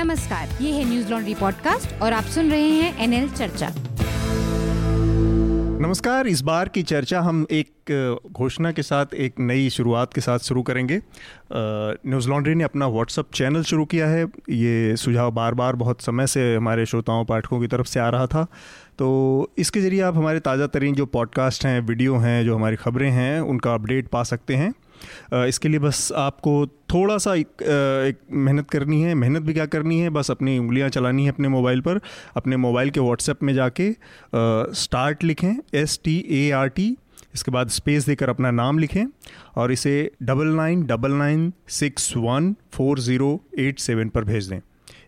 नमस्कार, ये है न्यूज़ लॉन्ड्री पॉडकास्ट और आप सुन रहे हैं एनएल चर्चा। नमस्कार, इस बार की चर्चा हम एक घोषणा के साथ, एक नई शुरुआत के साथ शुरू करेंगे। न्यूज़ लॉन्ड्री ने अपना व्हाट्सअप चैनल शुरू किया है। ये सुझाव बार बार बहुत समय से हमारे श्रोताओं, पाठकों की तरफ़ से आ रहा था। तो इसके ज़रिए आप हमारे ताज़ा तरीन जो पॉडकास्ट हैं वीडियो हैं, जो हमारी खबरें हैं, उनका अपडेट पा सकते हैं। इसके लिए बस आपको थोड़ा सा एक, एक मेहनत करनी है। मेहनत भी क्या करनी है? बस अपनी उंगलियाँ चलानी है अपने मोबाइल पर। अपने मोबाइल के व्हाट्सएप में जाके स्टार्ट लिखें S T A R T इसके बाद स्पेस देकर अपना नाम लिखें और इसे double nine double nine six one four zero eight seven पर भेज दें।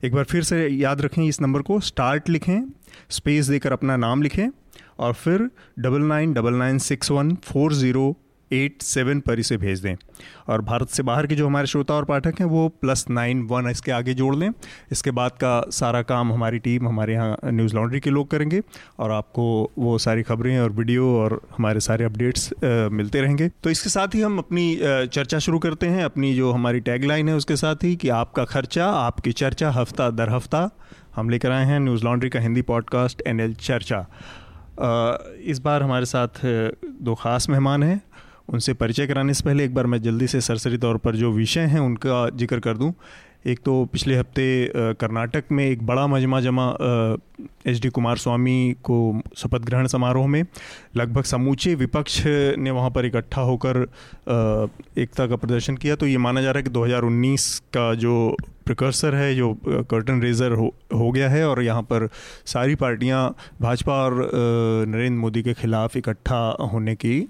एक बार फिर से याद रखें इस नंबर को। स्टार्ट लिखें स्पेस देकर अपना नाम लिखें और फिर double nine double nine six one four zero eight seven पर इसे भेज दें। और भारत से बाहर के जो हमारे श्रोता और पाठक हैं, वो प्लस नाइन वन इसके आगे जोड़ लें। इसके बाद का सारा काम हमारी टीम, हमारे यहाँ न्यूज़ लॉन्ड्री के लोग करेंगे और आपको वो सारी खबरें और वीडियो और हमारे सारे अपडेट्स मिलते रहेंगे। तो इसके साथ ही हम अपनी चर्चा शुरू करते हैं। अपनी जो हमारी टैगलाइन है उसके साथ ही कि आपका खर्चा, आपकी चर्चा हफ़्ता दर हफ़्ता हम लेकर आए हैं न्यूज़ लॉन्ड्री का हिंदी पॉडकास्ट NL चर्चा। इस बार हमारे साथ दो ख़ास मेहमान हैं। उनसे परिचय कराने से पहले एक बार मैं जल्दी से सरसरी तौर पर जो विषय हैं उनका ज़िक्र कर दूँ। एक तो पिछले हफ़्ते कर्नाटक में एक बड़ा मजमा जमा एच डी कुमार स्वामी को शपथ ग्रहण समारोह में लगभग समूचे विपक्ष ने वहाँ पर इकट्ठा होकर एकता का प्रदर्शन किया। तो ये माना जा रहा है कि 2019 का जो प्रिकर्सर है, जो कर्टन रेजर हो हो गया है और यहाँ पर सारी पार्टियाँ भाजपा और नरेंद्र मोदी के खिलाफ इकट्ठा होने की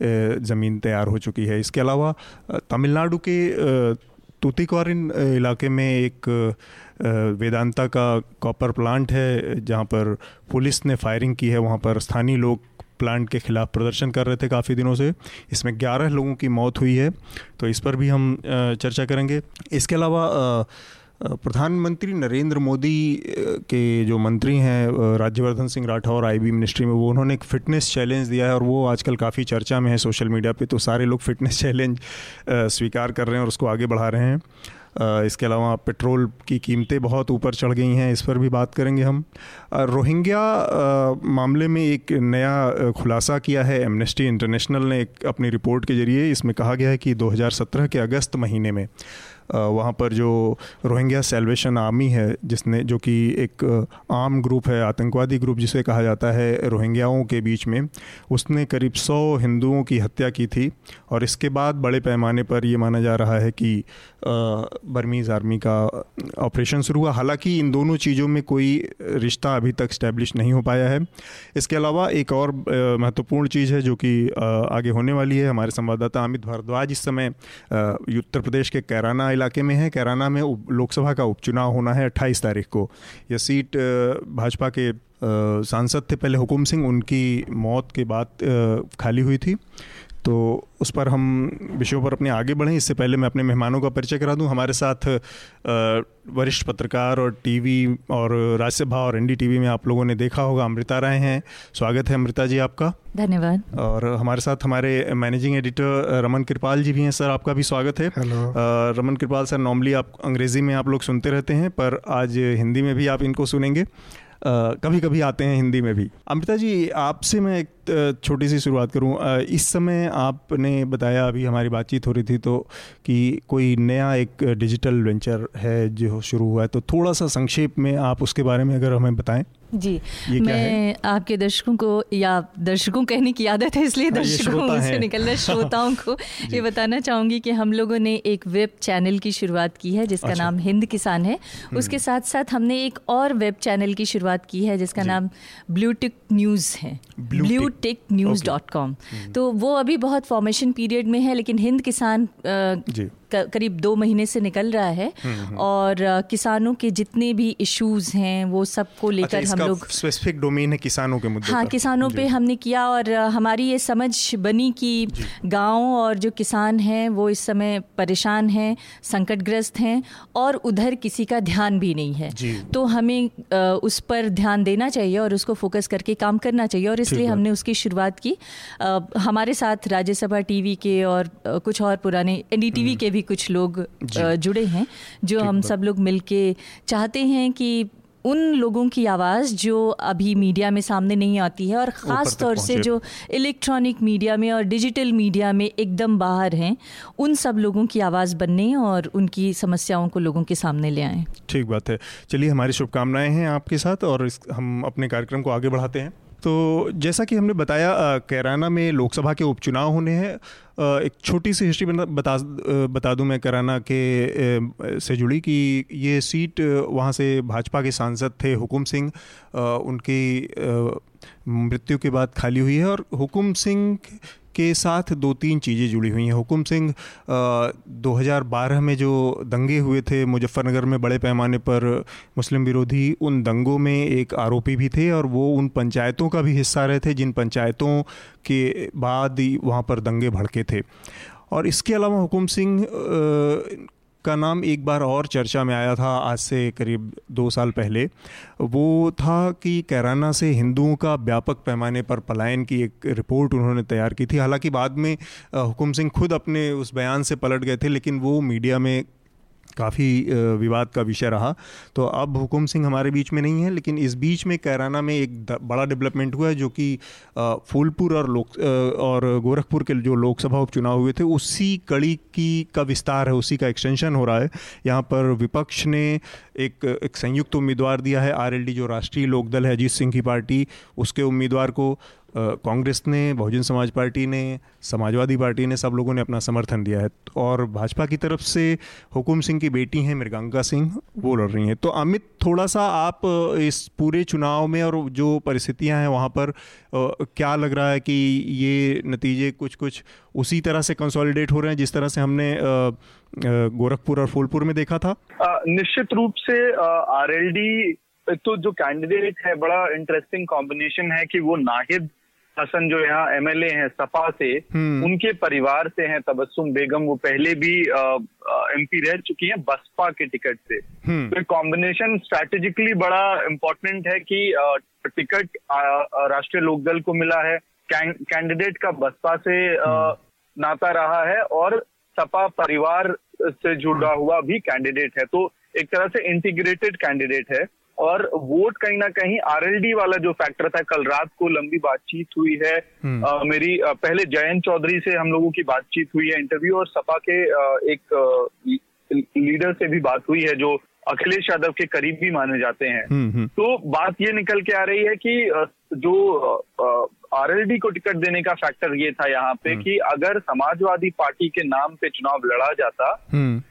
ज़मीन तैयार हो चुकी है। इसके अलावा तमिलनाडु के तूतीकोरिन इलाके में एक वेदांता का कॉपर प्लांट है, जहाँ पर पुलिस ने फायरिंग की है। वहाँ पर स्थानीय लोग प्लांट के खिलाफ प्रदर्शन कर रहे थे काफ़ी दिनों से। इसमें 11 लोगों की मौत हुई है। तो इस पर भी हम चर्चा करेंगे। इसके अलावा प्रधानमंत्री नरेंद्र मोदी के जो मंत्री हैं राज्यवर्धन सिंह राठौर आईबी मिनिस्ट्री में, वो, उन्होंने एक फ़िटनेस चैलेंज दिया है और वो आजकल काफ़ी चर्चा में है सोशल मीडिया पे तो सारे लोग फ़िटनेस चैलेंज स्वीकार कर रहे हैं और उसको आगे बढ़ा रहे हैं। इसके अलावा पेट्रोल की कीमतें बहुत ऊपर चढ़ गई हैं, इस पर भी बात करेंगे हम। रोहिंग्या मामले में एक नया खुलासा किया है, एमनेस्टी इंटरनेशनल ने एक अपनी रिपोर्ट के ज़रिए, इसमें कहा गया है कि 2017 के अगस्त महीने में वहाँ पर जो रोहिंग्या सेल्वेशन आर्मी है, जिसने, जो कि एक आम ग्रुप है, आतंकवादी ग्रुप जिसे कहा जाता है रोहिंग्याओं के बीच में, उसने करीब सौ हिंदुओं की हत्या की थी और इसके बाद बड़े पैमाने पर ये माना जा रहा है कि बर्मीज़ आर्मी का ऑपरेशन शुरू हुआ। हालाँकि इन दोनों चीज़ों में कोई रिश्ता अभी तक स्टैब्लिश नहीं हो पाया है। इसके अलावा एक और महत्वपूर्ण चीज़ है जो कि आगे होने वाली है। हमारे संवाददाता अमित भारद्वाज इस समय उत्तर प्रदेश के कैराना इलाके में है, कैराना में लोकसभा का उपचुनाव होना है अट्ठाईस तारीख को। यह सीट भाजपा के सांसद थे पहले हुकुम सिंह, उनकी मौत के बाद खाली हुई थी। तो उस पर हम विषयों पर अपने आगे बढ़ें। इससे पहले मैं अपने मेहमानों का परिचय करा दूँ। हमारे साथ वरिष्ठ पत्रकार और टीवी और राज्यसभा और एनडीटीवी में आप लोगों ने देखा होगा अमृता राय हैं। स्वागत है अमृता जी आपका। धन्यवाद। और हमारे साथ हमारे मैनेजिंग एडिटर रमन कृपाल जी भी हैं। सर आपका भी स्वागत है। Hello. Raman Kripal sir normally आप अंग्रेज़ी में आप लोग सुनते रहते हैं पर आज हिंदी में भी आप इनको सुनेंगे। कभी कभी आते हैं हिंदी में भी। अमृता जी आपसे मैं एक छोटी सी शुरुआत करूँ। इस समय आपने बताया अभी हमारी बातचीत हो रही थी तो कि कोई नया एक डिजिटल वेंचर है जो शुरू हुआ है तो थोड़ा सा संक्षेप में आप उसके बारे में अगर हमें बताएँ। जी मैं आपके दर्शकों को या दर्शकों कहने की आदत है इसलिए हाँ, दर्शकों से निकल रहे श्रोताओं को ये बताना चाहूँगी कि हम लोगों ने एक वेब चैनल की शुरुआत की है जिसका अच्छा। नाम हिंद किसान है। हम्म। उसके साथ साथ हमने एक और वेब चैनल की शुरुआत की है जिसका नाम ब्लूटिक न्यूज़ है। Blue tick news dot com तो वो अभी बहुत फॉर्मेशन पीरियड में है लेकिन हिंद किसान करीब दो महीने से निकल रहा है हम्म, हम्म। और किसानों के जितने भी इश्यूज़ हैं वो सबको अच्छा, लेकर अच्छा, हम लोग स्पेसिफिक डोमेन है किसानों के मुद्दे हाँ किसानों पे हमने किया और हमारी ये समझ बनी कि गाँव और जो किसान हैं वो इस समय परेशान हैं संकटग्रस्त हैं और उधर किसी का ध्यान भी नहीं है। तो हमें उस पर ध्यान देना चाहिए और उसको फोकस करके काम करना चाहिए और इसलिए हमने उसकी शुरुआत की। हमारे साथ राज्यसभा टीवी के और कुछ और पुराने एन के भी भी कुछ लोग जुड़े हैं जो हम सब लोग मिलके चाहते हैं कि उन लोगों की आवाज़ जो अभी मीडिया में सामने नहीं आती है और ख़ास तौर से जो इलेक्ट्रॉनिक मीडिया में और डिजिटल मीडिया में एकदम बाहर हैं उन सब लोगों की आवाज़ बनने और उनकी समस्याओं को लोगों के सामने ले आएँ। ठीक बात है। चलिए हमारी शुभकामनाएँ हैं आपके साथ और हम अपने कार्यक्रम को आगे बढ़ाते हैं। तो जैसा कि हमने बताया कैराना में लोकसभा के उपचुनाव होने हैं। एक छोटी सी हिस्ट्री बता बता दूँ मैं कराना के से जुड़ी कि ये सीट वहाँ से भाजपा के सांसद थे हुकुम सिंह। उनकी मृत्यु के बाद खाली हुई है और हुकुम सिंह के साथ दो तीन चीज़ें जुड़ी हुई हैं। हुकुम सिंह 2012 में जो दंगे हुए थे मुजफ्फरनगर में बड़े पैमाने पर मुस्लिम विरोधी, उन दंगों में एक आरोपी भी थे और वो उन पंचायतों का भी हिस्सा रहे थे, जिन पंचायतों के बाद वहाँ पर दंगे भड़के थे। और इसके अलावा हुकुम सिंह का नाम एक बार और चर्चा में आया था, आज से करीब दो साल पहले। वो था कि कैराना से हिंदुओं का व्यापक पैमाने पर पलायन की एक रिपोर्ट उन्होंने तैयार की थी। हालाँकि बाद में हुकुम सिंह खुद अपने उस बयान से पलट गए थे, लेकिन वो मीडिया में काफ़ी विवाद का विषय रहा। तो अब हुकुम सिंह हमारे बीच में नहीं है, लेकिन इस बीच में कैराना में एक बड़ा डेवलपमेंट हुआ है, जो कि फूलपुर और लोक और गोरखपुर के जो लोकसभा उपचुनाव हुए थे, उसी कड़ी की का विस्तार है, उसी का एक्सटेंशन हो रहा है। यहाँ पर विपक्ष ने एक एक संयुक्त उम्मीदवार दिया है, आरएलडी जो राष्ट्रीय लोकदल है, अजीत सिंह की पार्टी, उसके उम्मीदवार को कांग्रेस ने, बहुजन समाज पार्टी ने, समाजवादी पार्टी ने सब लोगों ने अपना समर्थन दिया है। और भाजपा की तरफ़ से हुकुम सिंह की बेटी हैं मृगांका सिंह, वो लड़ रही हैं। तो अमित थोड़ा सा आप इस पूरे चुनाव में और जो परिस्थितियाँ हैं वहाँ पर क्या लग रहा है कि ये नतीजे कुछ कुछ उसी तरह से कंसोलिडेट हो रहे हैं जिस तरह से हमने गोरखपुर और फूलपुर में देखा था? निश्चित रूप से आरएलडी तो जो कैंडिडेट है, बड़ा इंटरेस्टिंग कॉम्बिनेशन है कि वो नाहिद हसन जो यहाँ एमएलए हैं सपा से हम्म। उनके परिवार से हैं तबस्सुम बेगम वो पहले भी एमपी रह चुकी हैं बसपा के टिकट से हम्म। तो कॉम्बिनेशन स्ट्रैटेजिकली बड़ा इम्पोर्टेंट है कि टिकट राष्ट्रीय लोकदल को मिला है कैंडिडेट का बसपा से हम्म। नाता रहा है और सपा परिवार से जुड़ा हुआ भी कैंडिडेट है तो एक तरह से इंटीग्रेटेड कैंडिडेट है और वोट कहीं ना कहीं आरएलडी वाला जो फैक्टर था कल रात को लंबी बातचीत हुई है आ, हम्म। मेरी आ, पहले जयंत चौधरी से हम लोगों की बातचीत हुई है इंटरव्यू और सपा के आ, एक लीडर से भी बात हुई है जो अखिलेश यादव के करीब भी माने जाते हैं हम्म, हम्म। तो बात ये निकल के आ रही है कि जो आरएलडी को टिकट देने का फैक्टर ये था यहाँ पे कि अगर समाजवादी पार्टी के नाम पे चुनाव लड़ा जाता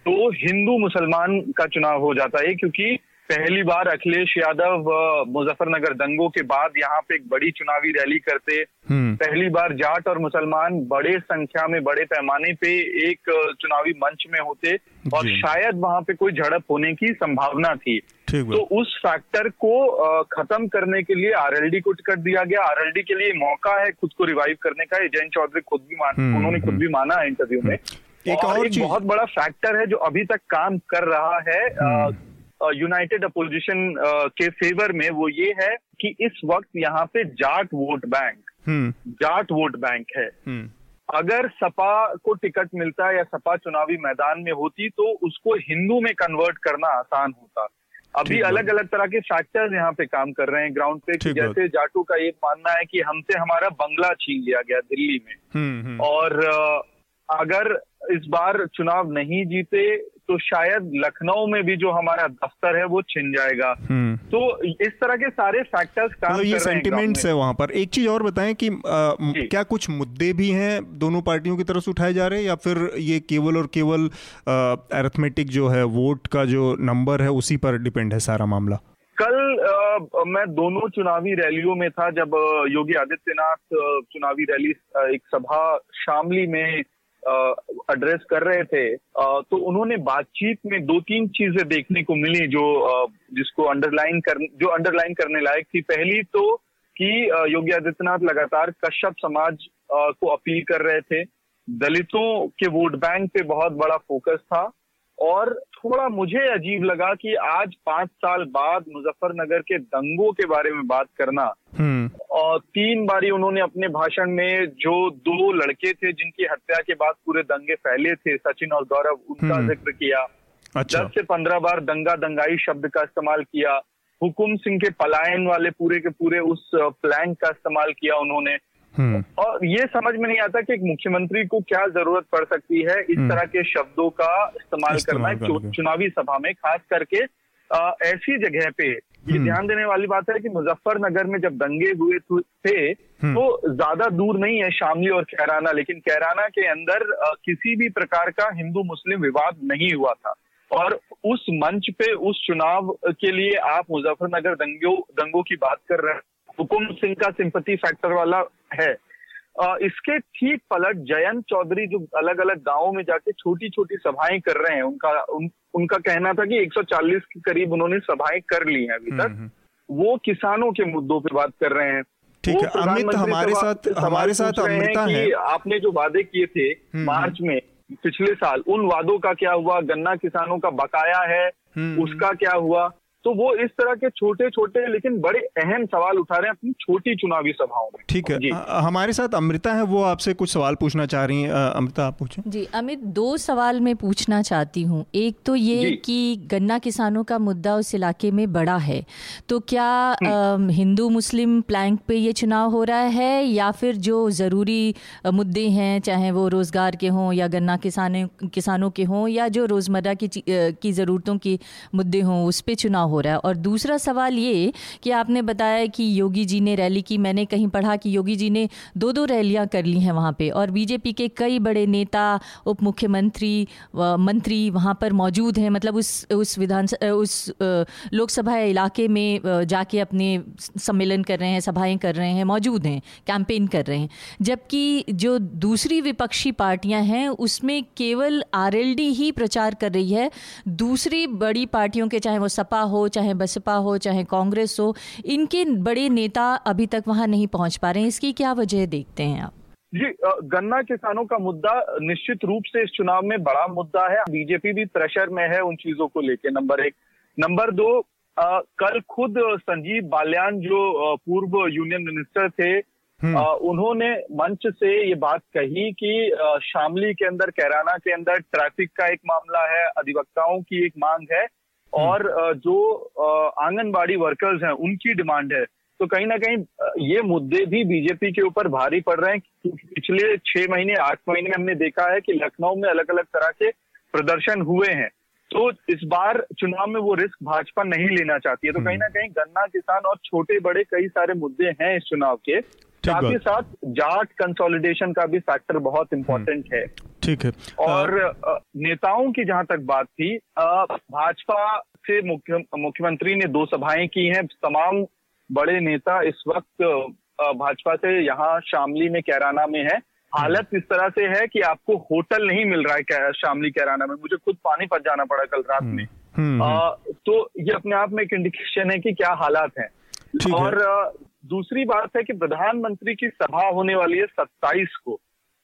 तो हिंदू मुसलमान का चुनाव हो जाता है क्योंकि पहली बार अखिलेश यादव मुजफ्फरनगर दंगों के बाद यहाँ पे एक बड़ी चुनावी रैली करते। हम्म। पहली बार जाट और मुसलमान बड़े संख्या में बड़े पैमाने पे एक चुनावी मंच में होते और शायद वहाँ पे कोई झड़प होने की संभावना थी। तो उस फैक्टर को खत्म करने के लिए आरएलडी को टिकट दिया गया। आरएलडी के लिए मौका है खुद को रिवाइव करने का। जैन चौधरी खुद भी मान हम्म, उन्होंने खुद हम्म। भी माना है इंटरव्यू में। एक और, और एक बहुत बड़ा फैक्टर है जो अभी तक काम कर रहा है यूनाइटेड अपोजिशन के फेवर में वो ये है कि इस वक्त यहाँ पे Jat vote bank hmm. Jat vote bank है। हम्म। अगर सपा को टिकट मिलता या सपा चुनावी मैदान में होती तो उसको हिंदू में कन्वर्ट करना आसान होता। अभी अलग अलग तरह के फैक्टर्स यहाँ पे काम कर रहे हैं ग्राउंड पे कि जैसे जाटू का ये मानना है कि हमसे हमारा बंगला छीन लिया गया दिल्ली में। हम्म, और अगर इस बार चुनाव नहीं जीते तो शायद लखनऊ में भी जो हमारा दफ्तर है वो छिन जाएगा। हम्म। तो इस तरह के सारे फैक्टर्स काम तो ये सेंटिमेंट्स है वहाँ पर। एक चीज़ और बताएँ कि आ, क्या कुछ मुद्दे भी हैं दोनों पार्टियों की तरफ़ से उठाए जा रहे हैं या फिर ये केवल और केवल अरिथमेटिक जो है वोट का जो नंबर है उसी पर डिपेंड है सारा मामला? कल आ, मैं दोनों चुनावी रैलियों में था जब योगी आदित्यनाथ चुनावी रैली एक सभा शामली में एड्रेस कर रहे थे। तो उन्होंने बातचीत में दो तीन चीज़ें देखने को मिली जो जिसको अंडरलाइन कर, जो अंडरलाइन करने लायक थी। पहली तो कि योगी आदित्यनाथ लगातार कश्यप समाज को अपील कर रहे थे। दलितों के वोट बैंक पे बहुत बड़ा फोकस था। और थोड़ा मुझे अजीब लगा कि आज पाँच साल बाद मुजफ्फरनगर के दंगों के बारे में बात करना हम्म। और तीन बारी उन्होंने अपने भाषण में जो दो लड़के थे जिनकी हत्या के बाद पूरे दंगे फैले थे सचिन और गौरव उनका हम्म। ज़िक्र किया अच्छा। दस से पंद्रह बार दंगा दंगाई शब्द का इस्तेमाल किया हुकुम सिंह के पलायन वाले पूरे के पूरे उस प्लान का इस्तेमाल किया उन्होंने। और ये समझ में नहीं आता कि एक मुख्यमंत्री को क्या ज़रूरत पड़ सकती है इस हम्म। तरह के शब्दों का इस्तेमाल करना कर चुनावी सभा में खास करके आ, ऐसी जगह पे। ये हम्म। ध्यान देने वाली बात है कि मुजफ्फरनगर में जब दंगे हुए थे तो ज़्यादा दूर नहीं है शामली और कैराना लेकिन कैराना के अंदर आ, किसी भी प्रकार का हिंदू मुस्लिम विवाद नहीं हुआ था। और उस मंच पे उस चुनाव के लिए आप मुजफ्फरनगर दंगों दंगों की बात कर रहे हैं हुकुम सिंह का सिंपति फैक्टर वाला है। इसके ठीक पलट जयंत चौधरी जो अलग अलग गाँवों में जाके छोटी छोटी सभाएँ कर रहे हैं उनका उन, उनका कहना था कि 140 के करीब उन्होंने सभाएँ कर ली हैं अभी तक। वो किसानों के मुद्दों पे बात कर रहे हैं। ठीक है अमित हमारे साथ हमारे साथ अमृता है। आपने जो वादे किए थे मार्च में पिछले साल उन वादों का क्या हुआ? गन्ना किसानों का बकाया है उसका क्या हुआ? तो वो इस तरह के छोटे छोटे लेकिन बड़े अहम सवाल उठा रहे हैं अपनी छोटी चुनावी सभाओं में। ठीक है। हमारे साथ अमृता है वो आपसे कुछ सवाल पूछना चाह रही हैं। अमृता आप पूछें। जी अमित दो सवाल मैं पूछना चाहती हूँ। एक तो ये कि गन्ना किसानों का मुद्दा उस इलाके में बड़ा है। तो क्या हम्म। हिंदू मुस्लिम प्लैंक पे ये चुनाव हो रहा है या फिर जो ज़रूरी मुद्दे हैं चाहे वो रोज़गार के हों या गन्ना किसानों किसानों के हों या जो रोज़मर्रा की की ज़रूरतों के मुद्दे हों उस पर चुनाव हो रहा है। और दूसरा सवाल ये कि आपने बताया कि योगी जी ने रैली की, मैंने कहीं पढ़ा कि योगी जी ने दो दो रैलियाँ कर ली हैं वहाँ पे, और बीजेपी के कई बड़े नेता उप मुख्यमंत्री मंत्री वहाँ पर मौजूद हैं। मतलब उस उस विधान, उस लोकसभा इलाके में जाके अपने सम्मेलन कर रहे हैं, सभाएँ कर रहे हैं, मौजूद हैं, कैंपेन कर रहे हैं। जबकि जो दूसरी विपक्षी पार्टियाँ हैं, उसमें केवल आरएलडी ही प्रचार कर रही है। दूसरी बड़ी पार्टियों के, चाहे वो सपा हो चाहे बसपा हो चाहे कांग्रेस हो इनके बड़े नेता अभी तक वहाँ नहीं पहुँच पा रहे हैं इसकी क्या वजह देखते हैं आप जी गन्ना किसानों का मुद्दा निश्चित रूप से इस चुनाव में बड़ा मुद्दा है बीजेपी भी प्रेशर में है उन चीज़ों को लेकर नंबर एक नंबर दो आ, कल खुद संजीव बाल्यान जो पूर्व यूनियन मिनिस्टर थे हम्म। आ, उन्होंने मंच से ये बात कही कि शामली के अंदर कैराना के अंदर ट्रैफ़िक का एक मामला है अधिवक्ताओं की एक मांग है हम्म। और जो आंगनबाड़ी वर्कर्स हैं उनकी डिमांड है। तो कहीं ना कहीं ये मुद्दे भी बीजेपी के ऊपर भारी पड़ रहे हैं क्योंकि पिछले छह महीने आठ महीने हमने देखा है कि लखनऊ में अलग अलग तरह के प्रदर्शन हुए हैं। तो इस बार चुनाव में वो रिस्क भाजपा नहीं लेना चाहती है। तो कहीं ना कहीं गन्ना किसान और छोटे बड़े कई सारे मुद्दे हैं इस चुनाव के। साथ ही साथ जाट कंसोलिडेशन का भी फैक्टर बहुत इंपॉर्टेंट हम्म। है। ठीक है। और नेताओं की जहाँ तक बात थी भाजपा से मुख्य मुख्यमंत्री ने दो सभाएँ की हैं। तमाम बड़े नेता इस वक्त भाजपा से यहाँ शामली में कैराना में है। हालत इस तरह से है कि आपको होटल नहीं मिल रहा है शामली कैराना में। मुझे खुद पानीपत जाना पड़ा कल रात हम्म, में। हम्म, आ, तो ये अपने आप में एक इंडिकेशन है कि क्या हालात हैं। और है। दूसरी बात है कि प्रधानमंत्री की सभा होने वाली है सत्ताईस को।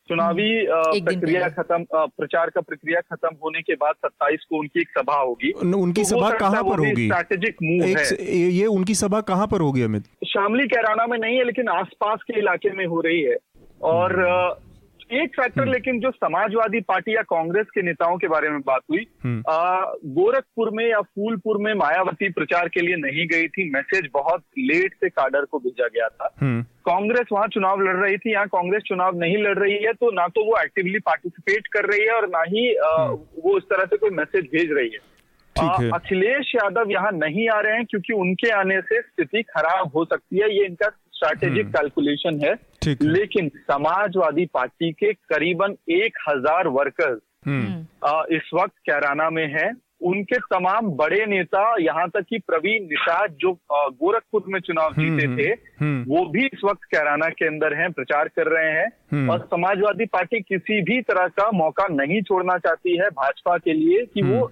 चुनावी हम्म, प्रक्रिया खत्म प्रचार का प्रक्रिया खत्म होने के बाद 27 को उनकी एक सभा होगी। उनकी तो सभा कहाँ पर होगी? स्ट्रैटेजिक मूव है। ये उनकी सभा कहाँ पर होगी अमित? शामली कैराना में नहीं है लेकिन आसपास के इलाके में हो रही है। और हम्म। एक फैक्टर हम्म। लेकिन जो समाजवादी पार्टी या कांग्रेस के नेताओं के बारे में बात हुई हम्म। गोरखपुर में या फूलपुर में मायावती प्रचार के लिए नहीं गई थी मैसेज बहुत लेट से काडर को भेजा गया था हम्म। कांग्रेस वहाँ चुनाव लड़ रही थी यहाँ कांग्रेस चुनाव नहीं लड़ रही है तो ना तो वो एक्टिवली पार्टिसिपेट कर रही है और ना ही आ, वो इस तरह से कोई मैसेज भेज रही है अखिलेश यादव यहाँ नहीं आ रहे हैं क्योंकि उनके आने से स्थिति खराब हो सकती है ये इनका स्ट्रैटेजिक कैलकुलेशन है लेकिन समाजवादी पार्टी के करीबन एक हज़ार वर्कर्स हम्म। इस वक्त कैराना में हैं। उनके तमाम बड़े नेता यहाँ तक कि प्रवीण निषाद जो गोरखपुर में चुनाव हम्म, जीते थे हम्म, वो भी इस वक्त कैराना के अंदर हैं प्रचार कर रहे हैं। और समाजवादी पार्टी किसी भी तरह का मौका नहीं छोड़ना चाहती है भाजपा के लिए कि वो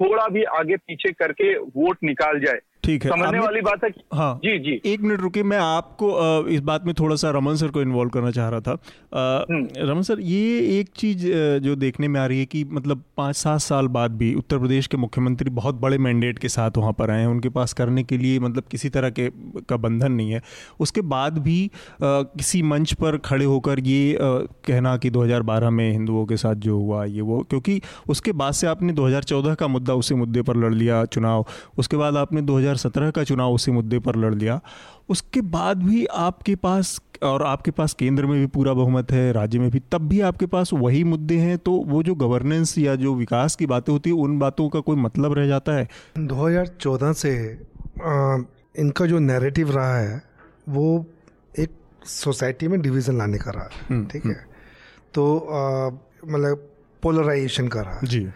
थोड़ा भी आगे पीछे करके वोट निकाल जाए। ठीक है। समझने वाली बात है हाँ। जी जी। एक मिनट रुकिए मैं आपको इस बात में थोड़ा सा रमन सर को इन्वॉल्व करना चाह रहा था। हम्म। रमन सर ये एक चीज़ जो देखने में आ रही है कि मतलब पाँच सात साल बाद भी उत्तर प्रदेश के मुख्यमंत्री बहुत बड़े मैंडेट के साथ वहाँ पर आए हैं। उनके पास करने के लिए मतलब किसी तरह के का बंधन नहीं है। उसके बाद भी आ, किसी मंच पर खड़े होकर ये कहना कि 2012 में हिंदुओं के साथ जो हुआ ये वो क्योंकि उसके बाद से आपने 2014 का मुद्दा उसी मुद्दे पर लड़ लिया चुनाव। उसके बाद आपने 2017 का चुनाव उसी मुद्दे पर लड़ लिया। उसके बाद भी आपके पास और आपके पास केंद्र में भी पूरा बहुमत है राज्य में भी तब भी आपके पास वही मुद्दे हैं। तो वो जो गवर्नेंस या जो विकास की बातें होती है उन बातों का कोई मतलब रह जाता है? 2014 से आ, इनका जो नैरेटिव रहा है वो एक सोसाइटी में डिवीज़न लाने का रहा है हम्म, ठीक है? हम्म। तो मतलब पोलराइजेशन का रहा जी।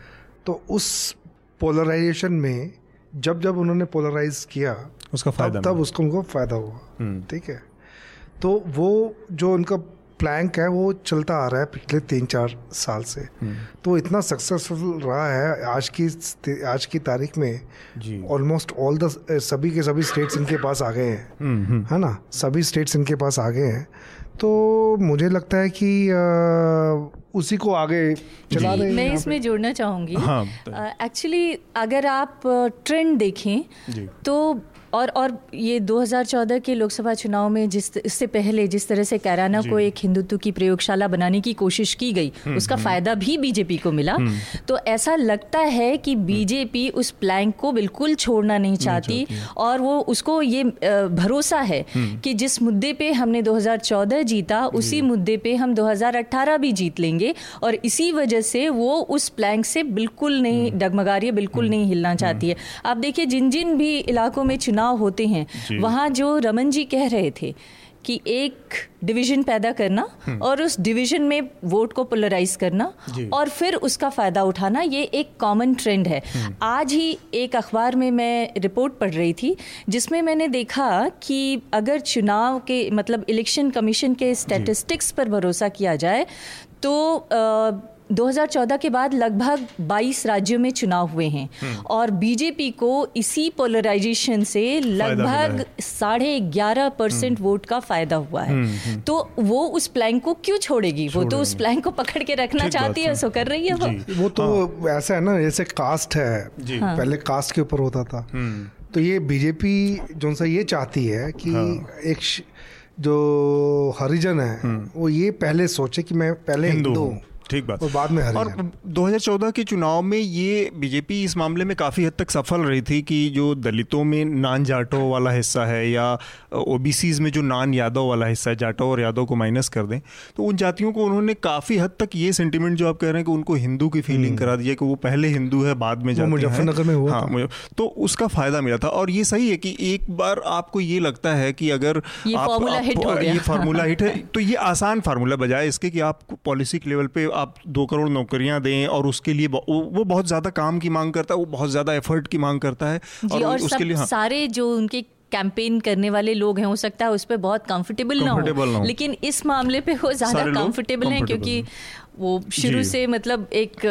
तो उस पोलराइजेशन में जब जब उन्होंने पोलराइज किया उसका फ़ायदा तब, तब उसको उनको फ़ायदा हुआ। हम्म। ठीक है? तो वो जो उनका प्लैंक है वो चलता आ रहा है पिछले तीन चार साल से। हम्म। तो इतना सक्सेसफुल रहा है आज की आज की तारीख में। ऑलमोस्ट ऑल द सभी के सभी स्टेट्स इनके पास आ गए हैं। हम्म, है ना? सभी स्टेट्स इनके पास आ गए हैं। तो मुझे लगता है कि आ, उसी को आगे चला रहे मैं इसमें जोड़ना चाहूँगी। एक्चुअली हाँ, अगर आप ट्रेंड देखें तो और और ये 2014 के लोकसभा चुनाव में जिस इससे पहले जिस तरह से कैराना को एक हिंदुत्व की प्रयोगशाला बनाने की कोशिश की गई हम्म, उसका हम्म। फ़ायदा भी बीजेपी को मिला। हम्म। तो ऐसा लगता है कि बीजेपी उस प्लैंक को बिल्कुल छोड़ना नहीं चाहती और वो उसको ये भरोसा है कि जिस मुद्दे पे हमने 2014 जीता उसी मुद्दे पे हम 2018 भी जीत लेंगे और इसी वजह से वो उस प्लैंक से बिल्कुल नहीं डगमगा रही है बिल्कुल नहीं हिलना चाहती है। आप देखिए जिन जिन भी इलाकों में चुनाव चुनाव होते हैं। वहाँ जो रमन जी कह रहे थे कि एक डिवीज़न पैदा करना हम्म। और उस डिवीज़न में वोट को पोलराइज करना और फिर उसका फ़ायदा उठाना ये एक कॉमन ट्रेंड है। हम्म। आज ही एक अखबार में मैं रिपोर्ट पढ़ रही थी जिसमें मैंने देखा कि अगर चुनाव के मतलब इलेक्शन कमीशन के स्टैटिस्टिक्स पर भरोसा किया जाए तो आ, 2014 के बाद लगभग 22 राज्यों में चुनाव हुए हैं। हम्म। और बीजेपी को इसी पोलराइजेशन से लगभग साढ़े ग्यारह परसेंट हम्म। वोट का फ़ायदा हुआ है। हम्म, तो वो उस प्लैंक को क्यों छोड़ेगी? वो तो उस प्लैंक को पकड़ के रखना चाहती है सो कर रही है वो। वो तो हाँ। ऐसा है ना जैसे कास्ट है हाँ। पहले कास्ट के ऊपर होता था। तो ये बीजेपी जो सा ये चाहती है कि हाँ। एक जो हरिजन है वो ये पहले सोचे कि मैं पहले हिंदू हूँ। ठीक बात। और बाद में और 2014 के चुनाव में ये बीजेपी इस मामले में काफ़ी हद तक सफल रही थी कि जो दलितों में नान जाटो वाला हिस्सा है या ओबीसीज में जो नान यादव वाला हिस्सा है जाटो और यादव को माइनस कर दें तो उन जातियों को उन्होंने काफ़ी हद तक ये सेंटिमेंट जो आप कह रहे हैं कि उनको हिंदू की फीलिंग हम्म। करा दिया कि वो पहले हिंदू है बाद में मुजफ्फरनगर में हुआ हाँ तो उसका फ़ायदा मिला था। और ये सही है कि एक बार आपको ये लगता है कि अगर ये फार्मूला हिट ये फार्मूला हिट है तो ये आसान फार्मूला बजाय इसके कि आप पॉलिसी के लेवल पे आप दो करोड़ नौकरियाँ दें और उसके लिए वो बहुत ज़्यादा काम की मांग करता है वो बहुत ज़्यादा एफर्ट की मांग करता है और, और उसके लिए हाँ। सारे जो उनके कैंपेन करने वाले लोग हैं हो सकता है उस पर बहुत कंफर्टेबल ना, ना हो। लेकिन इस मामले पे वो ज़्यादा कंफर्टेबल हैं क्योंकि वो शुरू से मतलब एक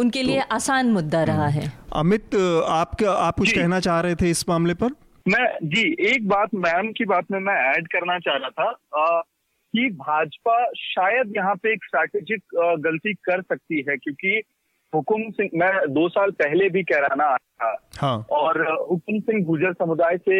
उनके लिए तो, आसान मुद्दा रहा हम्म। है। अमित आप आप कुछ कहना चाह रहे थे इस मामले पर? मैं जी एक बात मैम की बात में मैं ऐड करना चाह रहा था। कि भाजपा शायद यहाँ पे एक स्ट्रैटेजिक गलती कर सकती है क्योंकि हुकुम सिंह मैं दो साल पहले भी कहराना आया था हाँ। और हुकुम सिंह गुजर समुदाय से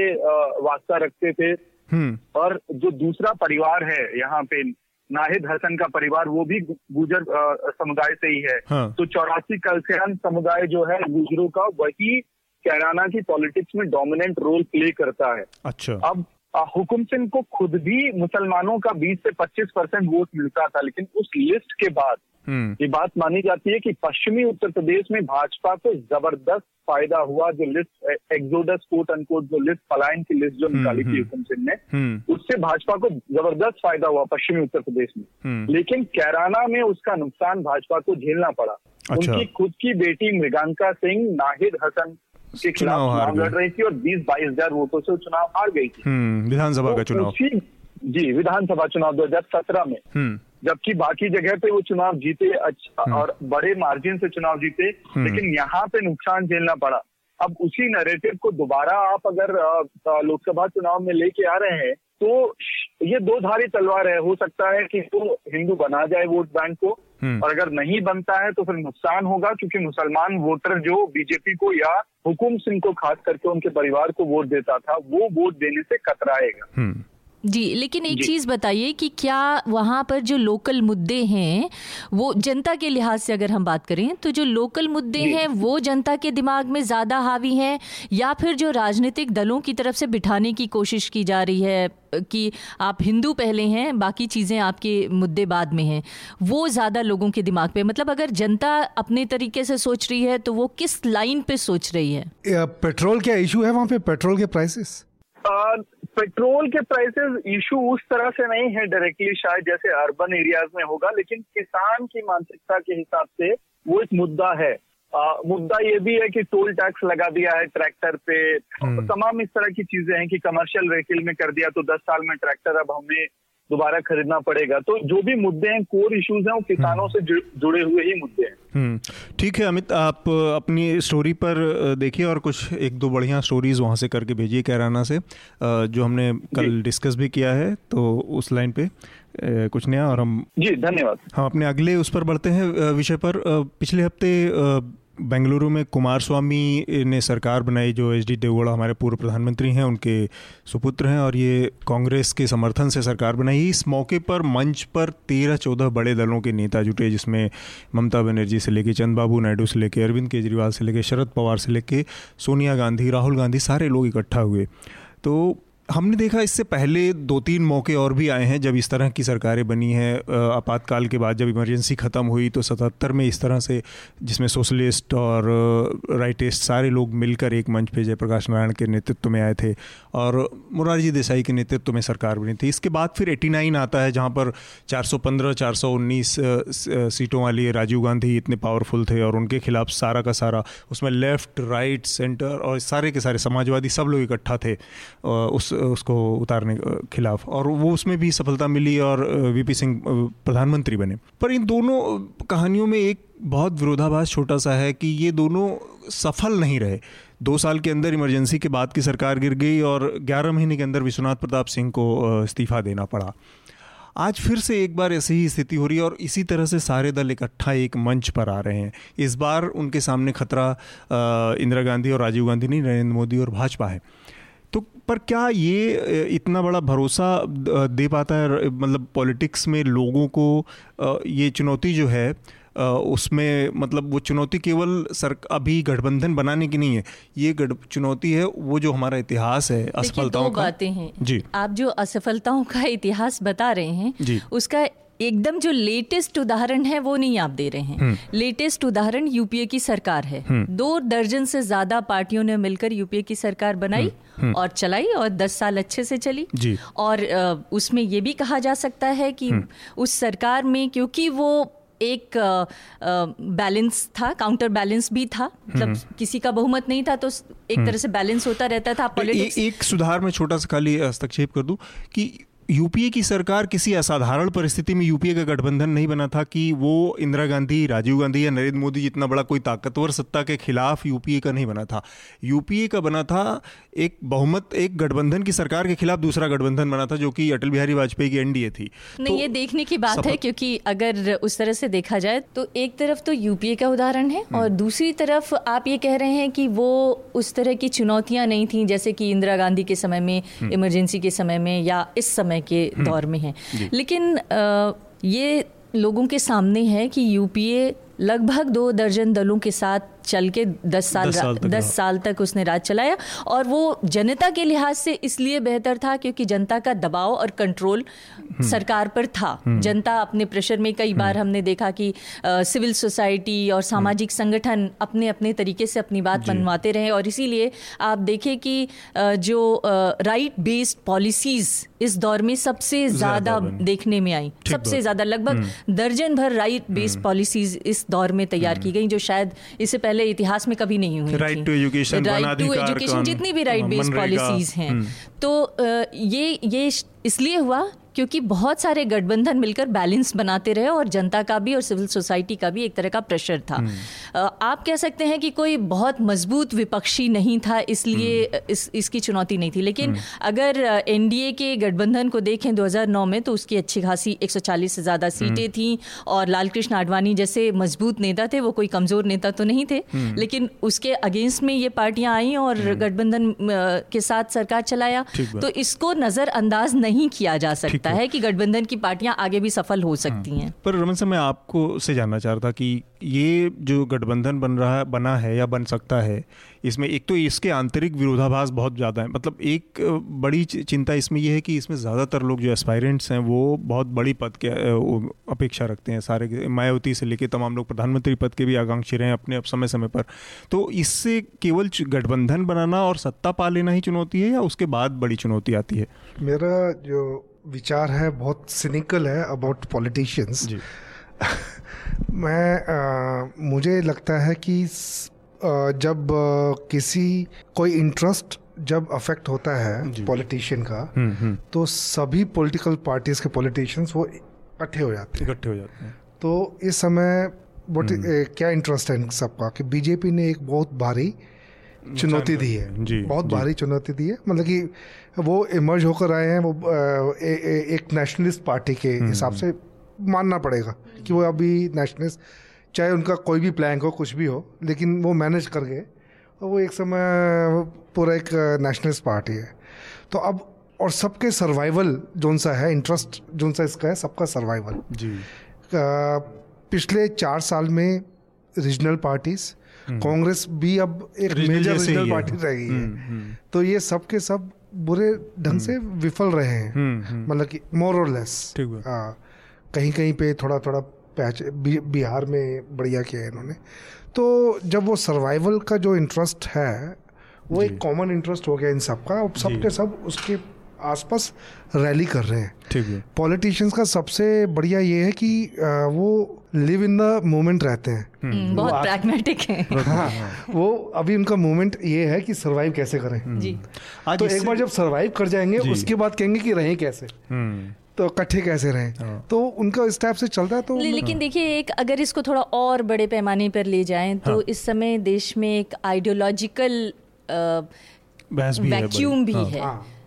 वास्ता रखते थे हम्म। और जो दूसरा परिवार है यहाँ पे नाहिद हसन का परिवार वो भी गुजर समुदाय से ही है हाँ। तो चौरासी कलसियान समुदाय जो है गुजरों का वही कैराना की पॉलिटिक्स में डोमिनेंट रोल प्ले करता है अच्छा अब हुकुम सिंह को खुद भी मुसलमानों का 20 से 25 परसेंट वोट मिलता था लेकिन उस लिस्ट के बाद हम्म। ये बात मानी जाती है कि पश्चिमी उत्तर प्रदेश में भाजपा को ज़बरदस्त फ़ायदा हुआ जो लिस्ट एक्सोडस कोट अनकोट जो लिस्ट पलायन की लिस्ट जो हम्म, निकाली थी हम्म। हुकुम सिंह ने उससे भाजपा को ज़बरदस्त फ़ायदा हुआ पश्चिमी उत्तर प्रदेश में लेकिन कैराना में उसका नुकसान भाजपा को झेलना पड़ा अच्छा। उनकी खुद की बेटी मृगांका सिंह नाहिद हसन के खिलाफ चुनाव लड़ रही थी और बीस बाईस हज़ार वोटों से चुनाव हार गई थी। हम्म, विधानसभा का तो चुनाव। जी विधानसभा चुनाव 2017 में। हम्म। जबकि बाकी जगह पे वो चुनाव जीते अच्छा। और बड़े मार्जिन से चुनाव जीते लेकिन यहाँ पे नुकसान झेलना पड़ा। अब उसी नरेटिव को दोबारा आप अगर लोकसभा चुनाव में लेके आ रहे हैं तो ये दो धारी तलवार है हो सकता है कि वो हिंदू बना जाए वोट बैंक को हम्म। और अगर नहीं बनता है तो फिर नुकसान होगा क्योंकि मुसलमान वोटर जो बीजेपी को या हुकुम सिंह को खास करके उनके परिवार को वोट देता था वो वोट देने से कतराएगा हम्म। जी लेकिन एक चीज़ बताइए कि क्या वहाँ पर जो लोकल मुद्दे हैं वो जनता के लिहाज से अगर हम बात करें तो जो लोकल मुद्दे हैं वो जनता के दिमाग में ज़्यादा हावी हैं या फिर जो राजनीतिक दलों की तरफ़ से बिठाने की कोशिश की जा रही है कि आप हिंदू पहले हैं बाकी चीज़ें आपके मुद्दे बाद में हैं वो ज़्यादा लोगों के दिमाग पे मतलब अगर जनता अपने तरीके से सोच रही है तो वो किस लाइन पे सोच रही है? पेट्रोल क्या इशू है वहाँ पे? पेट्रोल के प्राइसेस? पेट्रोल के प्राइसेस इशू उस तरह से नहीं है डायरेक्टली शायद जैसे अर्बन एरियाज़ में होगा लेकिन किसान की मानसिकता के हिसाब से वो एक मुद्दा है आ, मुद्दा ये भी है कि टोल टैक्स लगा दिया है ट्रैक्टर पे हम्म। तमाम इस तरह की चीज़ें हैं कि कमर्शियल व्हीकल में कर दिया तो 10 साल में ट्रैक्टर अब हमें दोबारा खरीदना पड़ेगा। तो जो भी मुद्दे हैं कोर इश्यूज़ हैं वो किसानों हम्म। से जुड़े हुए ही मुद्दे हैं। हम्म। ठीक है अमित आप अपनी स्टोरी पर देखिए और कुछ एक दो बढ़िया स्टोरीज वहाँ से करके भेजिए कैराना से जो हमने कल डिस्कस भी किया है तो उस लाइन पे कुछ नया और हम जी धन्यवाद। हम अपने अगले उस पर बढ़ते हैं विषय पर। पिछले हफ़्ते बेंगलुरु में कुमार स्वामी ने सरकार बनाई, जो एच डी देवगौड़ा हमारे पूर्व प्रधानमंत्री हैं, उनके सुपुत्र हैं, और ये कांग्रेस के समर्थन से सरकार बनाई। इस मौके पर मंच पर तेरह चौदह बड़े दलों के नेता जुटे, जिसमें ममता बनर्जी से लेके चंद्रबाबू नायडू से लेके अरविंद केजरीवाल से लेके शरद पवार से लेके सोनिया गांधी, राहुल गांधी, सारे लोग इकट्ठा हुए। तो हमने देखा इससे पहले दो तीन मौके और भी आए हैं जब इस तरह की सरकारें बनी हैं आपातकाल के बाद जब इमरजेंसी ख़त्म हुई तो सतहत्तर में इस तरह से जिसमें सोशलिस्ट और राइटिस्ट सारे लोग मिलकर एक मंच पे जयप्रकाश नारायण के नेतृत्व में आए थे और मुरारजी देसाई के नेतृत्व में सरकार बनी थी। इसके बाद फिर एटी नाइन आता है जहाँ पर 415 419 सीटों वाली राजीव गांधी इतने पावरफुल थे और उनके खिलाफ सारा का सारा उसमें लेफ़्ट राइट सेंटर और सारे के सारे समाजवादी सब लोग इकट्ठा थे उस उसको उतारने के खिलाफ। और वो उसमें भी सफलता मिली और वीपी सिंह प्रधानमंत्री बने। पर इन दोनों कहानियों में एक बहुत विरोधाभास छोटा सा है कि ये दोनों सफल नहीं रहे। दो साल के अंदर इमरजेंसी के बाद की सरकार गिर गई और ग्यारह महीने के अंदर विश्वनाथ प्रताप सिंह को इस्तीफा देना पड़ा। आज फिर से एक बार ऐसी ही स्थिति हो रही है और इसी तरह से सारे दल इकट्ठा एक मंच पर आ रहे हैं। इस बार उनके सामने खतरा इंदिरा गांधी और राजीव गांधी नहीं, नरेंद्र मोदी और भाजपा है। तो पर क्या ये इतना बड़ा भरोसा दे पाता है मतलब पॉलिटिक्स में लोगों को ये चुनौती जो है उसमें मतलब वो चुनौती केवल सर अभी गठबंधन बनाने की नहीं है ये गठ चुनौती है वो जो हमारा इतिहास है असफलताओं का। बातें हैं। जी। आप जो असफलताओं का इतिहास बता रहे हैं जी। उसका एकदम जो लेटेस्ट उदाहरण है वो नहीं आप दे रहे हैं लेटेस्ट हम्म। उदाहरण यूपीए की सरकार है हम्म। दो दर्जन से ज़्यादा पार्टियों ने मिलकर यूपीए की सरकार बनाई हम्म। और चलाई और दस साल अच्छे से चली जी। और उसमें ये भी कहा जा सकता है कि उस सरकार में क्योंकि वो एक बैलेंस था काउंटर बैलेंस भी था मतलब किसी का बहुमत नहीं था तो एक तरह से बैलेंस होता रहता था पॉलिटिक्स एक सुधार में छोटा सा खाली हस्तक्षेप कर दूँ कि यूपीए की सरकार किसी असाधारण परिस्थिति में यूपीए का गठबंधन नहीं बना था कि वो इंदिरा गांधी राजीव गांधी या नरेंद्र मोदी जितना बड़ा कोई ताकतवर सत्ता के खिलाफ यूपीए का नहीं बना था यूपीए का बना था एक बहुमत एक गठबंधन की सरकार के खिलाफ दूसरा गठबंधन बना था जो कि अटल बिहारी वाजपेयी की एनडीए थी नहीं तो ये देखने की बात है क्योंकि अगर उस तरह से देखा जाए तो एक तरफ़ तो यूपीए का उदाहरण है और हम्म। दूसरी तरफ़ आप ये कह रहे हैं कि वो उस तरह की चुनौतियाँ नहीं थी जैसे कि इंदिरा गांधी के समय में इमरजेंसी हम्म। के समय में या इस समय समय के हम्म। दौर में है लेकिन ये लोगों के सामने है कि यूपीए लगभग दो दर्जन दलों के साथ चल के दस साल दस साल, तक, दस। साल तक उसने राज चलाया और वो जनता के लिहाज से इसलिए बेहतर था क्योंकि जनता का दबाव और कंट्रोल हम्म। सरकार पर था हम्म। जनता अपने प्रेशर में कई बार। हमने देखा कि आ, सिविल सोसाइटी और सामाजिक संगठन अपने अपने तरीके से अपनी बात मनवाते रहे और इसीलिए आप देखें कि आ, जो राइट बेस्ड पॉलिसीज़ इस दौर में सबसे ज़्यादा देखने में आई। सबसे ज़्यादा लगभग दर्जन भर राइट बेस्ड पॉलिसीज़ इस दौर में तैयार की गई जो शायद इससे पहले इतिहास में कभी नहीं हुई right to education right to education जितनी भी राइट बेस्ड पॉलिसीज़ हैं। हम्म। तो ये ये इसलिए हुआ क्योंकि बहुत सारे गठबंधन मिलकर बैलेंस बनाते रहे और जनता का भी और सिविल सोसाइटी का भी एक तरह का प्रेशर था। हम्म। आप कह सकते हैं कि कोई बहुत मज़बूत विपक्षी नहीं था इसलिए हम्म। इस इसकी चुनौती नहीं थी। लेकिन हम्म। अगर एनडीए के गठबंधन को देखें 2009 में तो उसकी अच्छी खासी 140 से ज़्यादा सीटें थीं और लाल कृष्ण आडवाणी जैसे मज़बूत नेता थे वो कोई कमज़ोर नेता तो नहीं थे। लेकिन उसके अगेंस्ट में ये पार्टियाँ आई और गठबंधन के साथ सरकार चलाया। तो इसको नज़रअंदाज नहीं किया जा सकता। है कि गठबंधन की पार्टियाँ आगे भी सफल हो सकती हाँ। हैं। पर रमन से मैं आपको से जानना चाह रहा था कि ये जो गठबंधन बन रहा है बना है या बन सकता है इसमें एक तो इसके आंतरिक विरोधाभास बहुत ज़्यादा है। मतलब एक बड़ी चिंता इसमें यह है कि इसमें ज़्यादातर लोग जो एस्पायरेंट्स हैं वो बहुत बड़ी पद के अपेक्षा रखते हैं सारे मायावती से लेकर तमाम लोग प्रधानमंत्री पद के भी आकांक्षी रहे हैं अपने समय समय पर। तो इससे केवल गठबंधन बनाना और सत्ता पा लेना ही चुनौती है या उसके बाद बड़ी चुनौती आती है? मेरा जो विचार है बहुत सिनिकल है अबाउट पॉलिटिशियंस मैं आ, मुझे लगता है कि आ, जब आ, किसी कोई इंटरेस्ट जब अफेक्ट होता है पॉलिटिशियन का हम्म, हम्म। तो सभी पॉलिटिकल पार्टीज़ के पॉलिटिशियंस वो इकट्ठे हो जाते हैं। इकट्ठे हो जाते हैं। तो इस समय बहुत हम्म। क्या इंटरेस्ट है इन सबका? कि बीजेपी ने एक बहुत भारी चुनौती दी है। जी, बहुत जी. भारी चुनौती दी है। मतलब कि वो इमर्ज होकर आए हैं वो ए, ए, एक नेशनलिस्ट पार्टी के हिसाब से मानना पड़ेगा कि वो अभी नेशनलिस्ट चाहे उनका कोई भी प्लान हो कुछ भी हो लेकिन वो मैनेज कर गए। और वो एक समय पूरा एक नेशनलिस्ट पार्टी है। तो अब और सबके सर्वाइवल जोन सा है इंटरेस्ट जोन सा इसका है सबका सर्वाइवल जी। पिछले चार साल में रीजनल पार्टीज़ कांग्रेस भी अब एक मेजर रीजनल पार्टी रह गई है। हम्म, हम्म। तो ये सब के सब बुरे ढंग से हम्म। विफल रहे हैं। मतलब कि मोर और लेस कहीं कहीं पे थोड़ा थोड़ा पैच बिहार में बढ़िया किया है इन्होंने। तो जब वो सर्वाइवल का जो इंटरेस्ट है वो एक कॉमन इंटरेस्ट हो गया इन सब का सब के सब उसके आसपास रैली कर रहे हैं। ठीक है। पॉलिटिशियंस का सबसे बढ़िया ये है कि वो लिव इन द मोमेंट रहते हैं। हम्म। हम्म, बहुत प्रैग्मेटिक है। हाँ। वो अभी उनका मोमेंट ये है कि सरवाइव कैसे करें। जी। तो एक बार जब सरवाइव कर जाएँगे उसके बाद कहेंगे कि रहें कैसे? हम्म। तो इकट्ठे कैसे रहें? हाँ। तो उनका इस टाइप से चलता है तो ले, लेकिन हाँ। देखिए एक अगर इसको थोड़ा और बड़े पैमाने पर ले जाएँ तो हाँ। इस समय देश में एक आइडियोलॉजिकल वैक्यूम भी है।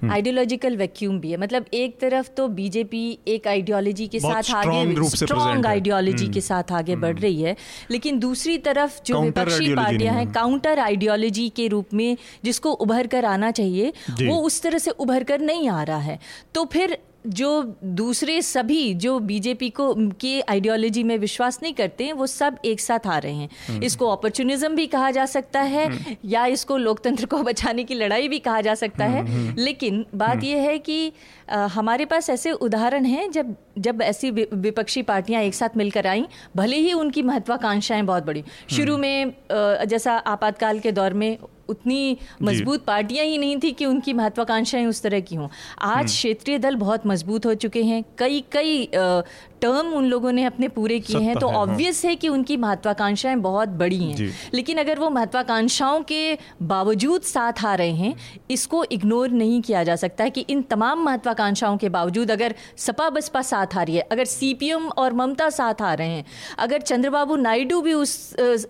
आइडियोलॉजिकल वैक्यूम भी है। मतलब एक तरफ़ तो बीजेपी एक आइडियोलॉजी के साथ आगे स्ट्रॉन्ग आइडियोलॉजी के साथ आगे बढ़ हम्म। रही है। लेकिन दूसरी तरफ़ जो विपक्षी पार्टियाँ हैं काउंटर आइडियोलॉजी के रूप में जिसको उभर कर आना चाहिए वो उस तरह से उभर कर नहीं आ रहा है। तो फिर जो दूसरे सभी जो बीजेपी को के आइडियोलॉजी में विश्वास नहीं करते हैं वो सब एक साथ आ रहे हैं। हम्म। इसको अपॉर्चुनिज्म भी कहा जा सकता है हम्म। या इसको लोकतंत्र को बचाने की लड़ाई भी कहा जा सकता है। हम्म, लेकिन बात यह है कि आ, हमारे पास ऐसे उदाहरण हैं जब जब ऐसी विपक्षी पार्टियाँ एक साथ मिलकर आईं भले ही उनकी महत्वाकांक्षाएँ बहुत बड़ी। शुरू में जैसा आपातकाल के दौर में उतनी मज़बूत पार्टियाँ ही नहीं थी कि उनकी महत्वाकांक्षाएँ उस तरह की हों आज हम्म। क्षेत्रीय दल बहुत मज़बूत हो चुके हैं कई कई टर्म उन लोगों ने अपने पूरे किए हैं तो ऑब्वियस है, हाँ। है कि उनकी महत्वाकांक्षाएँ बहुत बड़ी हैं लेकिन अगर वो महत्वाकांक्षाओं के बावजूद साथ आ रहे हैं इसको इग्नोर नहीं किया जा सकता है कि इन तमाम महत्वाकांक्षाओं के बावजूद अगर सपा बसपा साथ आ रही है अगर सीपीएम और ममता साथ आ रहे हैं अगर चंद्रबाबू नायडू भी उस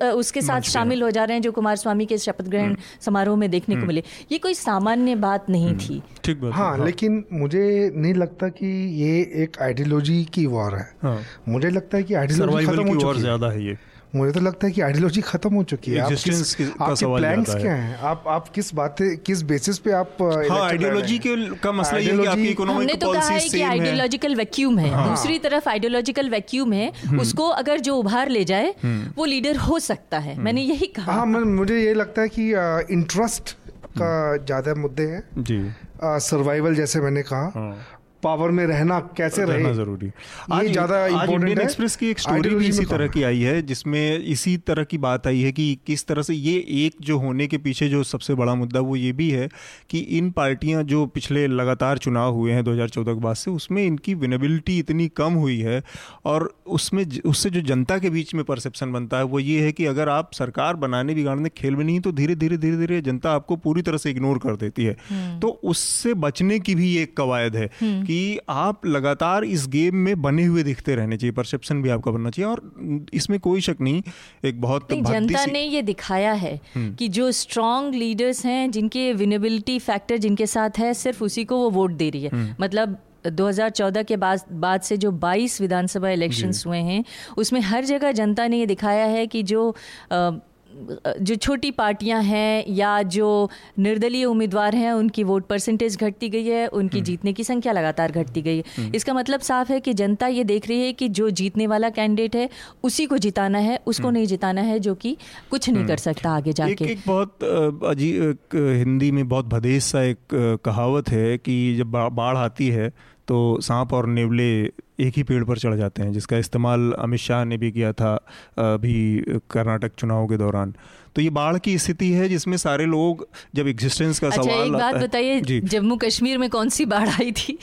उसके साथ शामिल हो जा रहे हैं जो कुमार स्वामी के शपथ ग्रहण हम्म। समारोह में देखने को हम्म। मिले। ये कोई सामान्य बात नहीं हम्म। थी। ठीक हाँ, हाँ लेकिन मुझे नहीं लगता कि ये एक आइडियोलॉजी की वॉर है। है। हाँ। मुझे लगता है कि आइडियोलॉजी खत्म हो चुकी है। ज़्यादा है ये। मुझे तो लगता है कि आइडियोलॉजी खत्म हो चुकी है। आप किस, आपके प्लान्स क्या हैं? आप आप किस बात किस बेसिस पे आप हाँ आइडियोलॉजी के का मसला ये है कि आपकी इकोनॉमिक तो कहा है कि आइडियोलॉजिकल वैक्यूम है। हाँ। दूसरी तरफ़ आइडियोलॉजिकल वैक्यूम है हम्म। उसको अगर जो उभार ले जाए हम्म। वो लीडर हो सकता है। हम्म। मैंने यही कहा। हाँ मुझे ये लगता है कि इंटरेस्ट का ज़्यादा मुद्दे हैं। जी। सर्वाइवल जैसे मैंने कहा। हाँ। पावर में रहना कैसे रहना रहे? ज़रूरी। ये ज़्यादा इंडियन एक्सप्रेस की एक स्टोरी भी इसी तरह की आई है जिसमें इसी तरह की बात आई है कि किस तरह से ये एक जो होने के पीछे जो सबसे बड़ा मुद्दा वो ये भी है कि इन पार्टियाँ जो पिछले लगातार चुनाव हुए हैं 2014 के बाद से उसमें इनकी विनेबिलिटी इतनी कम हुई है और उसमें उससे जो जनता के बीच में परसेप्शन बनता है वो ये है कि अगर आप सरकार बनाने बिगाड़ने खेल में नहीं तो धीरे धीरे धीरे धीरे जनता आपको पूरी तरह से इग्नोर कर देती है। हम्म। तो उससे बचने की भी एक कवायद है हम्म। कि आप लगातार इस गेम में बने हुए दिखते रहने चाहिए परसेप्शन भी आपका बनना चाहिए और इसमें कोई शक नहीं एक बहुत जनता ने ये दिखाया है हम्म। कि जो स्ट्रॉन्ग लीडर्स हैं जिनके विनेबिलिटी फैक्टर जिनके साथ है सिर्फ़ उसी को वो वोट दे रही है हम्म। मतलब 2014 के बाद बाद से जो 22 विधानसभा इलेक्शंस हुए हैं उसमें हर जगह जनता ने ये दिखाया है कि जो आ, जो छोटी पार्टियाँ हैं या जो निर्दलीय उम्मीदवार हैं उनकी वोट परसेंटेज घटती गई है उनकी हम्म। जीतने की संख्या लगातार घटती गई है हम्म। इसका मतलब साफ़ है कि जनता ये देख रही है कि जो जीतने वाला कैंडिडेट है उसी को जिताना है उसको हम्म। नहीं जिताना है जो कि कुछ नहीं कर सकता आगे जाके एक, एक बहुत अजीब हिंदी में बहुत भदेश सा एक कहावत है कि जब बाढ़ आती है तो सांप और नेवले एक ही पेड़ पर चढ़ जाते हैं जिसका इस्तेमाल अमित शाह ने भी किया था अभी कर्नाटक चुनाव के दौरान। तो ये बाढ़ की स्थिति है जिसमें सारे लोग जब एग्जिस्टेंस का अच्छा, सवाल एक बात बताइए जम्मू कश्मीर में कौन सी बाढ़ आई थी?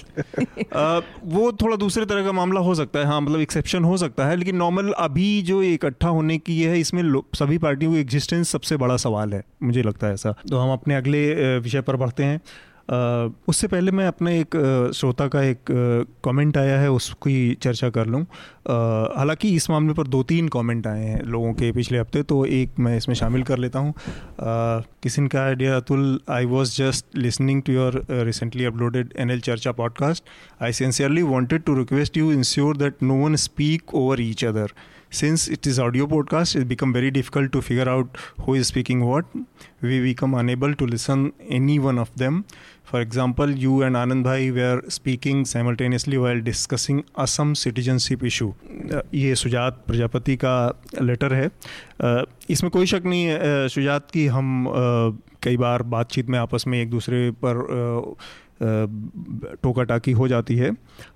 आ, वो थोड़ा दूसरे तरह का मामला हो सकता है हाँ मतलब एक्सेप्शन हो सकता है लेकिन नॉर्मल अभी जो इकट्ठा होने की है इसमें सभी पार्टियों की एग्जिस्टेंस सबसे बड़ा सवाल है मुझे लगता है ऐसा। तो हम अपने अगले विषय पर बढ़ते हैं। उससे पहले मैं अपने एक श्रोता का एक कमेंट आया है, उसकी चर्चा कर लूँ। हालाँकि इस मामले पर दो तीन कमेंट आए हैं लोगों के पिछले हफ़्ते तो एक मैं इसमें शामिल कर लेता हूँ। किसी का dear Atul I was just listening to your recently uploaded N L Charcha podcast I sincerely wanted to request you ensure that no one speak over each other since it is audio podcast, it become very difficult to figure out who is speaking what. We become unable to listen any one of them. For example you and Anand भाई we are speaking simultaneously why are discussing Assam citizenship issue ये सुजात प्रजापति का letter है। uh, इसमें कोई शक नहीं है uh, Sujat की हम uh, कई बार बातचीत में आपस में एक दूसरे पर टोका टाकी हो जाती है।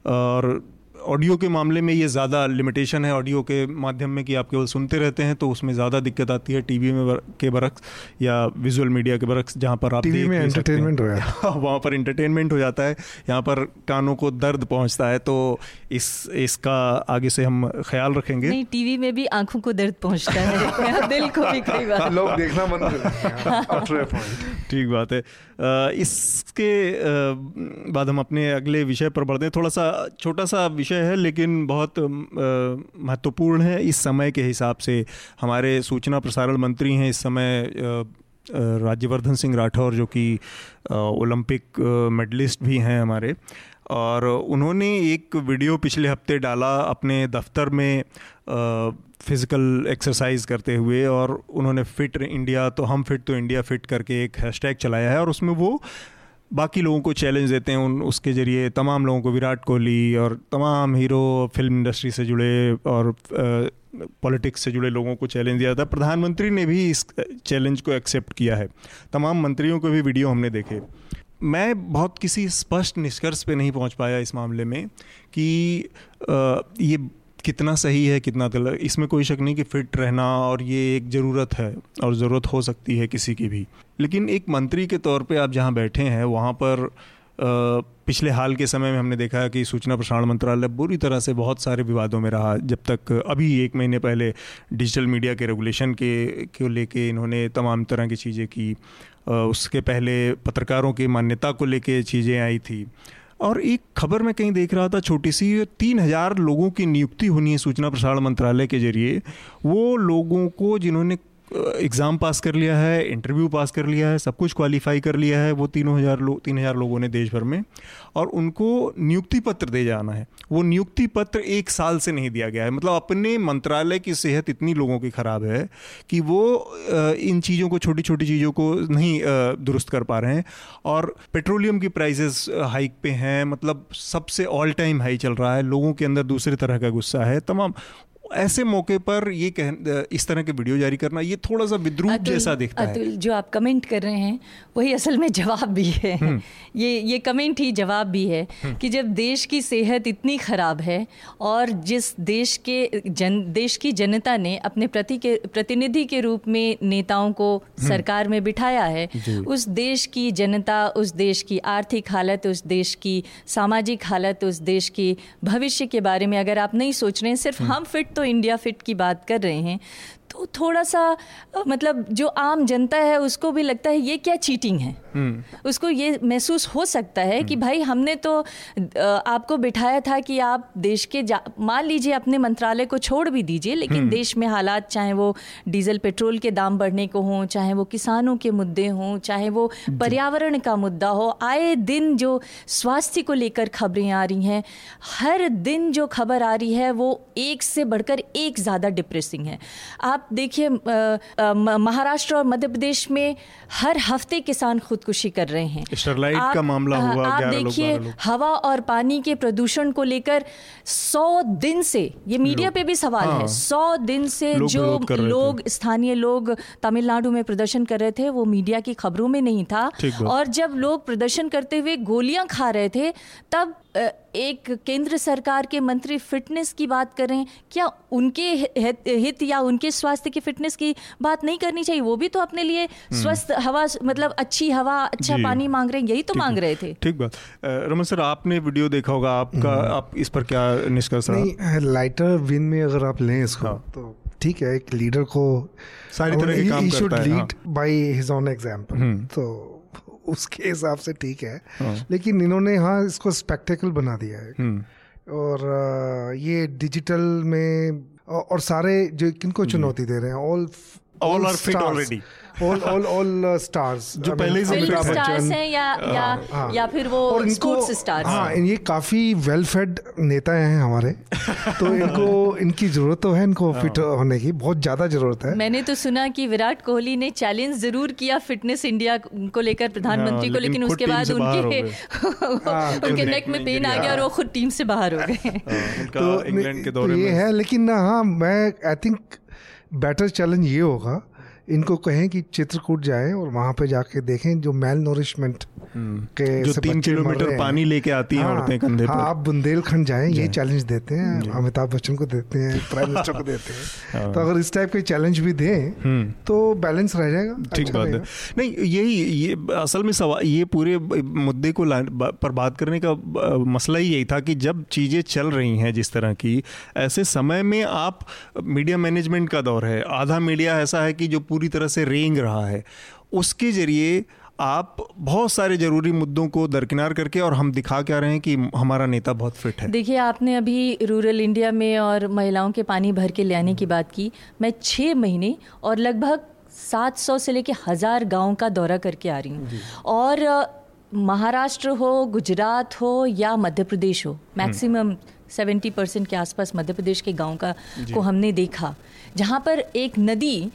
और ऑडियो के मामले में ये ज़्यादा लिमिटेशन है ऑडियो के माध्यम में कि आप केवल सुनते रहते हैं तो उसमें ज़्यादा दिक्कत आती है टीवी में के बरक्स या विजुअल मीडिया के बरक्स जहाँ पर आप टीवी में एंटरटेनमेंट हो जाता है। वहाँ पर इंटरटेनमेंट हो जाता है। यहाँ पर कानों को दर्द पहुँचता है तो इस इसका आगे से हम ख्याल रखेंगे। नहीं टीवी में भी आँखों को दर्द पहुँचता है। दिल को भी कई बार। लोग देखना बंद ठीक बात है। इसके बाद हम अपने अगले विषय पर बढ़ते हैं। थोड़ा सा छोटा सा विषय विषय है, लेकिन बहुत महत्वपूर्ण है। इस समय के हिसाब से हमारे सूचना प्रसारण मंत्री हैं इस समय राज्यवर्धन सिंह राठौर, जो कि ओलंपिक मेडलिस्ट भी हैं हमारे। और उन्होंने एक वीडियो पिछले हफ़्ते डाला अपने दफ्तर में फ़िज़िकल एक्सरसाइज करते हुए, और उन्होंने फिट इंडिया तो हम फिट तो इंडिया फिट करके एक हैशटैग चलाया है, और उसमें वो बाकी लोगों को चैलेंज देते हैं उन, उसके ज़रिए तमाम लोगों को, विराट कोहली और तमाम हीरो फ़िल्म इंडस्ट्री से जुड़े और पॉलिटिक्स से जुड़े लोगों को चैलेंज दिया था। प्रधानमंत्री ने भी इस चैलेंज को एक्सेप्ट किया है। तमाम मंत्रियों को भी वीडियो हमने देखे। मैं बहुत किसी स्पष्ट निष्कर्ष पे नहीं पहुँच पाया इस मामले में कि ये कितना सही है, कितना गलत। इसमें कोई शक नहीं कि फिट रहना और ये एक ज़रूरत है और ज़रूरत हो सकती है किसी की भी। लेकिन एक मंत्री के तौर पे आप जहाँ बैठे हैं, वहाँ पर पिछले हाल के समय में हमने देखा कि सूचना प्रसारण मंत्रालय बुरी तरह से बहुत सारे विवादों में रहा, जब तक अभी एक महीने पहले डिजिटल मीडिया के रेगुलेशन के, को लेके इन्होंने तमाम तरह की चीज़ें की उसके पहले पत्रकारों की मान्यता को लेके चीज़ें आई थी। और एक खबर मैं कहीं देख रहा था, छोटी सी, तीन हज़ार लोगों की नियुक्ति होनी है सूचना प्रसारण मंत्रालय के ज़रिए, वो लोगों को जिन्होंने एग्ज़ाम पास कर लिया है, इंटरव्यू पास कर लिया है, सब कुछ क्वालिफाई कर लिया है वो तीनों हज़ार लोग तीन हज़ार लोगों ने देश भर में और उनको नियुक्ति पत्र दे जाना है। वो नियुक्ति पत्र एक साल से नहीं दिया गया है। मतलब अपने मंत्रालय की सेहत इतनी लोगों की ख़राब है कि वो इन चीज़ों को छोटी छोटी चीज़ों को नहीं दुरुस्त कर पा रहे हैं और पेट्रोलियम की प्राइसेस हाइक पे हैं। मतलब सबसे ऑल टाइम हाई चल रहा है। लोगों के अंदर दूसरे तरह का गुस्सा है। तमाम ऐसे मौके पर ये कह इस तरह के वीडियो जारी करना ये थोड़ा सा विद्रूप जैसा दिखता अतुल, है जो आप कमेंट कर रहे हैं वही असल में जवाब भी है हम्म। ये ये कमेंट ही जवाब भी है हम्म। कि जब देश की सेहत इतनी ख़राब है और जिस देश के जन देश की जनता ने अपने प्रति के प्रतिनिधि के रूप में नेताओं को हम्म। सरकार में बिठाया है उस देश की जनता उस देश की आर्थिक हालत उस देश की सामाजिक हालत उस देश की भविष्य के बारे में अगर आप नहीं सोच रहे हैं सिर्फ़ हम फिट तो इंडिया फिट की बात कर रहे हैं। तो थोड़ा सा मतलब जो आम जनता है उसको भी लगता है ये क्या चीटिंग है हम्म। उसको ये महसूस हो सकता है कि हम्म। भाई हमने तो आपको बिठाया था कि आप देश के मान लीजिए अपने मंत्रालय को छोड़ भी दीजिए लेकिन हम्म। देश में हालात चाहे वो डीजल पेट्रोल के दाम बढ़ने को हों चाहे वो किसानों के मुद्दे हों चाहे वो पर्यावरण का मुद्दा हो आए दिन जो स्वास्थ्य को लेकर खबरें आ रही हैं हर दिन जो खबर आ रही है वो एक से बढ़कर एक ज़्यादा डिप्रेसिंग है आप देखिए महाराष्ट्र और मध्य प्रदेश में हर हफ़्ते किसान खुदकुशी कर रहे हैं। स्टरलाइट का मामला हुआ आप देखिए हवा और पानी के प्रदूषण को लेकर सौ दिन से ये मीडिया पे भी सवाल हाँ, है। सौ दिन से जो लोग स्थानीय लोग तमिलनाडु में प्रदर्शन कर रहे थे वो मीडिया की खबरों में नहीं था। और जब लोग प्रदर्शन करते हुए गोलियाँ खा रहे थे तब एक केंद्र सरकार के मंत्री फिटनेस की बात कर रहे हैं। क्या उनके हित या उनके स्वास्थ्य की फिटनेस की बात नहीं करनी चाहिए? वो भी तो अपने लिए हम्म। स्वस्थ हवा मतलब अच्छी हवा अच्छा पानी मांग रहे हैं यही तो मांग रहे थे। ठीक बात। रमन सर आपने वीडियो देखा होगा आपका हम्म। आप इस पर क्या निष्कर्ष लाइटर विन में अगर आप लें इसको हाँ। तो ठीक है एक लीडर को सारी तरह के काम करता है lead by his own example तो उसके हिसाब से ठीक है हाँ। लेकिन इन्होंने हाँ इसको स्पेक्टेकल बना दिया है हम्म। और ये डिजिटल में और सारे जो किनको चुनौती दे रहे हैं all all are fit already all all all stars जो पहले से अमिताभ बच्चन। हैं या या हाँ, या फिर वो और स्पोर्ट्स स्टार्स हाँ ये काफ़ी वेल फेड नेता हैं हमारे। तो इनको इनकी ज़रूरत तो है इनको फिट हाँ। होने की। बहुत ज़्यादा ज़रूरत है। मैंने तो सुना कि विराट कोहली ने चैलेंज ज़रूर किया फिटनेस इंडिया को लेकर प्रधानमंत्री हाँ, को लेकिन उसके बाद उनके उनके नेक में पेन आ गया और वो खुद टीम से बाहर हो गए। तो इंग्लैंड के दौरे ये है लेकिन हाँ मैं आई थिंक बेटर चैलेंज ये होगा इनको कहें कि चित्रकूट जाएँ और वहाँ पे जाके देखें जो मेल नोरिशमेंट हम्म। के जो तीन किलोमीटर पानी लेके आती हैं हाँ, औरतें कंधे हाँ, पर। आप बुंदेलखंड जाएँ ये चैलेंज देते हैं अमिताभ बच्चन को देते हैं प्राइम मिनिस्टर को देते हैं। हाँ। तो अगर इस टाइप के चैलेंज भी दें हम्म। तो बैलेंस रह जाएगा ठीक अच्छा बात है। नहीं यही ये असल में सवाल ये पूरे मुद्दे को पर बात करने का मसला ही यही था कि जब चीज़ें चल रही हैं जिस तरह की ऐसे समय में आप मीडिया मैनेजमेंट का दौर है आधा मीडिया ऐसा है कि जो पूरी तरह से रेंग रहा है। उसके ज़रिए आप बहुत सारे ज़रूरी मुद्दों को दरकिनार करके और हम दिखा क्या रहे हैं कि हमारा नेता बहुत फिट है। देखिए आपने अभी रूरल इंडिया में और महिलाओं के पानी भर के ले आने की बात की। मैं छः महीने और लगभग 700 से लेके हज़ार गाँव का दौरा करके आ रही हूँ। और महाराष्ट्र हो गुजरात हो या मध्य प्रदेश हो मैक्सिमम सेवेंटी परसेंट के आसपास मध्य प्रदेश के गाँव का को हमने देखा। जहाँ पर एक नदी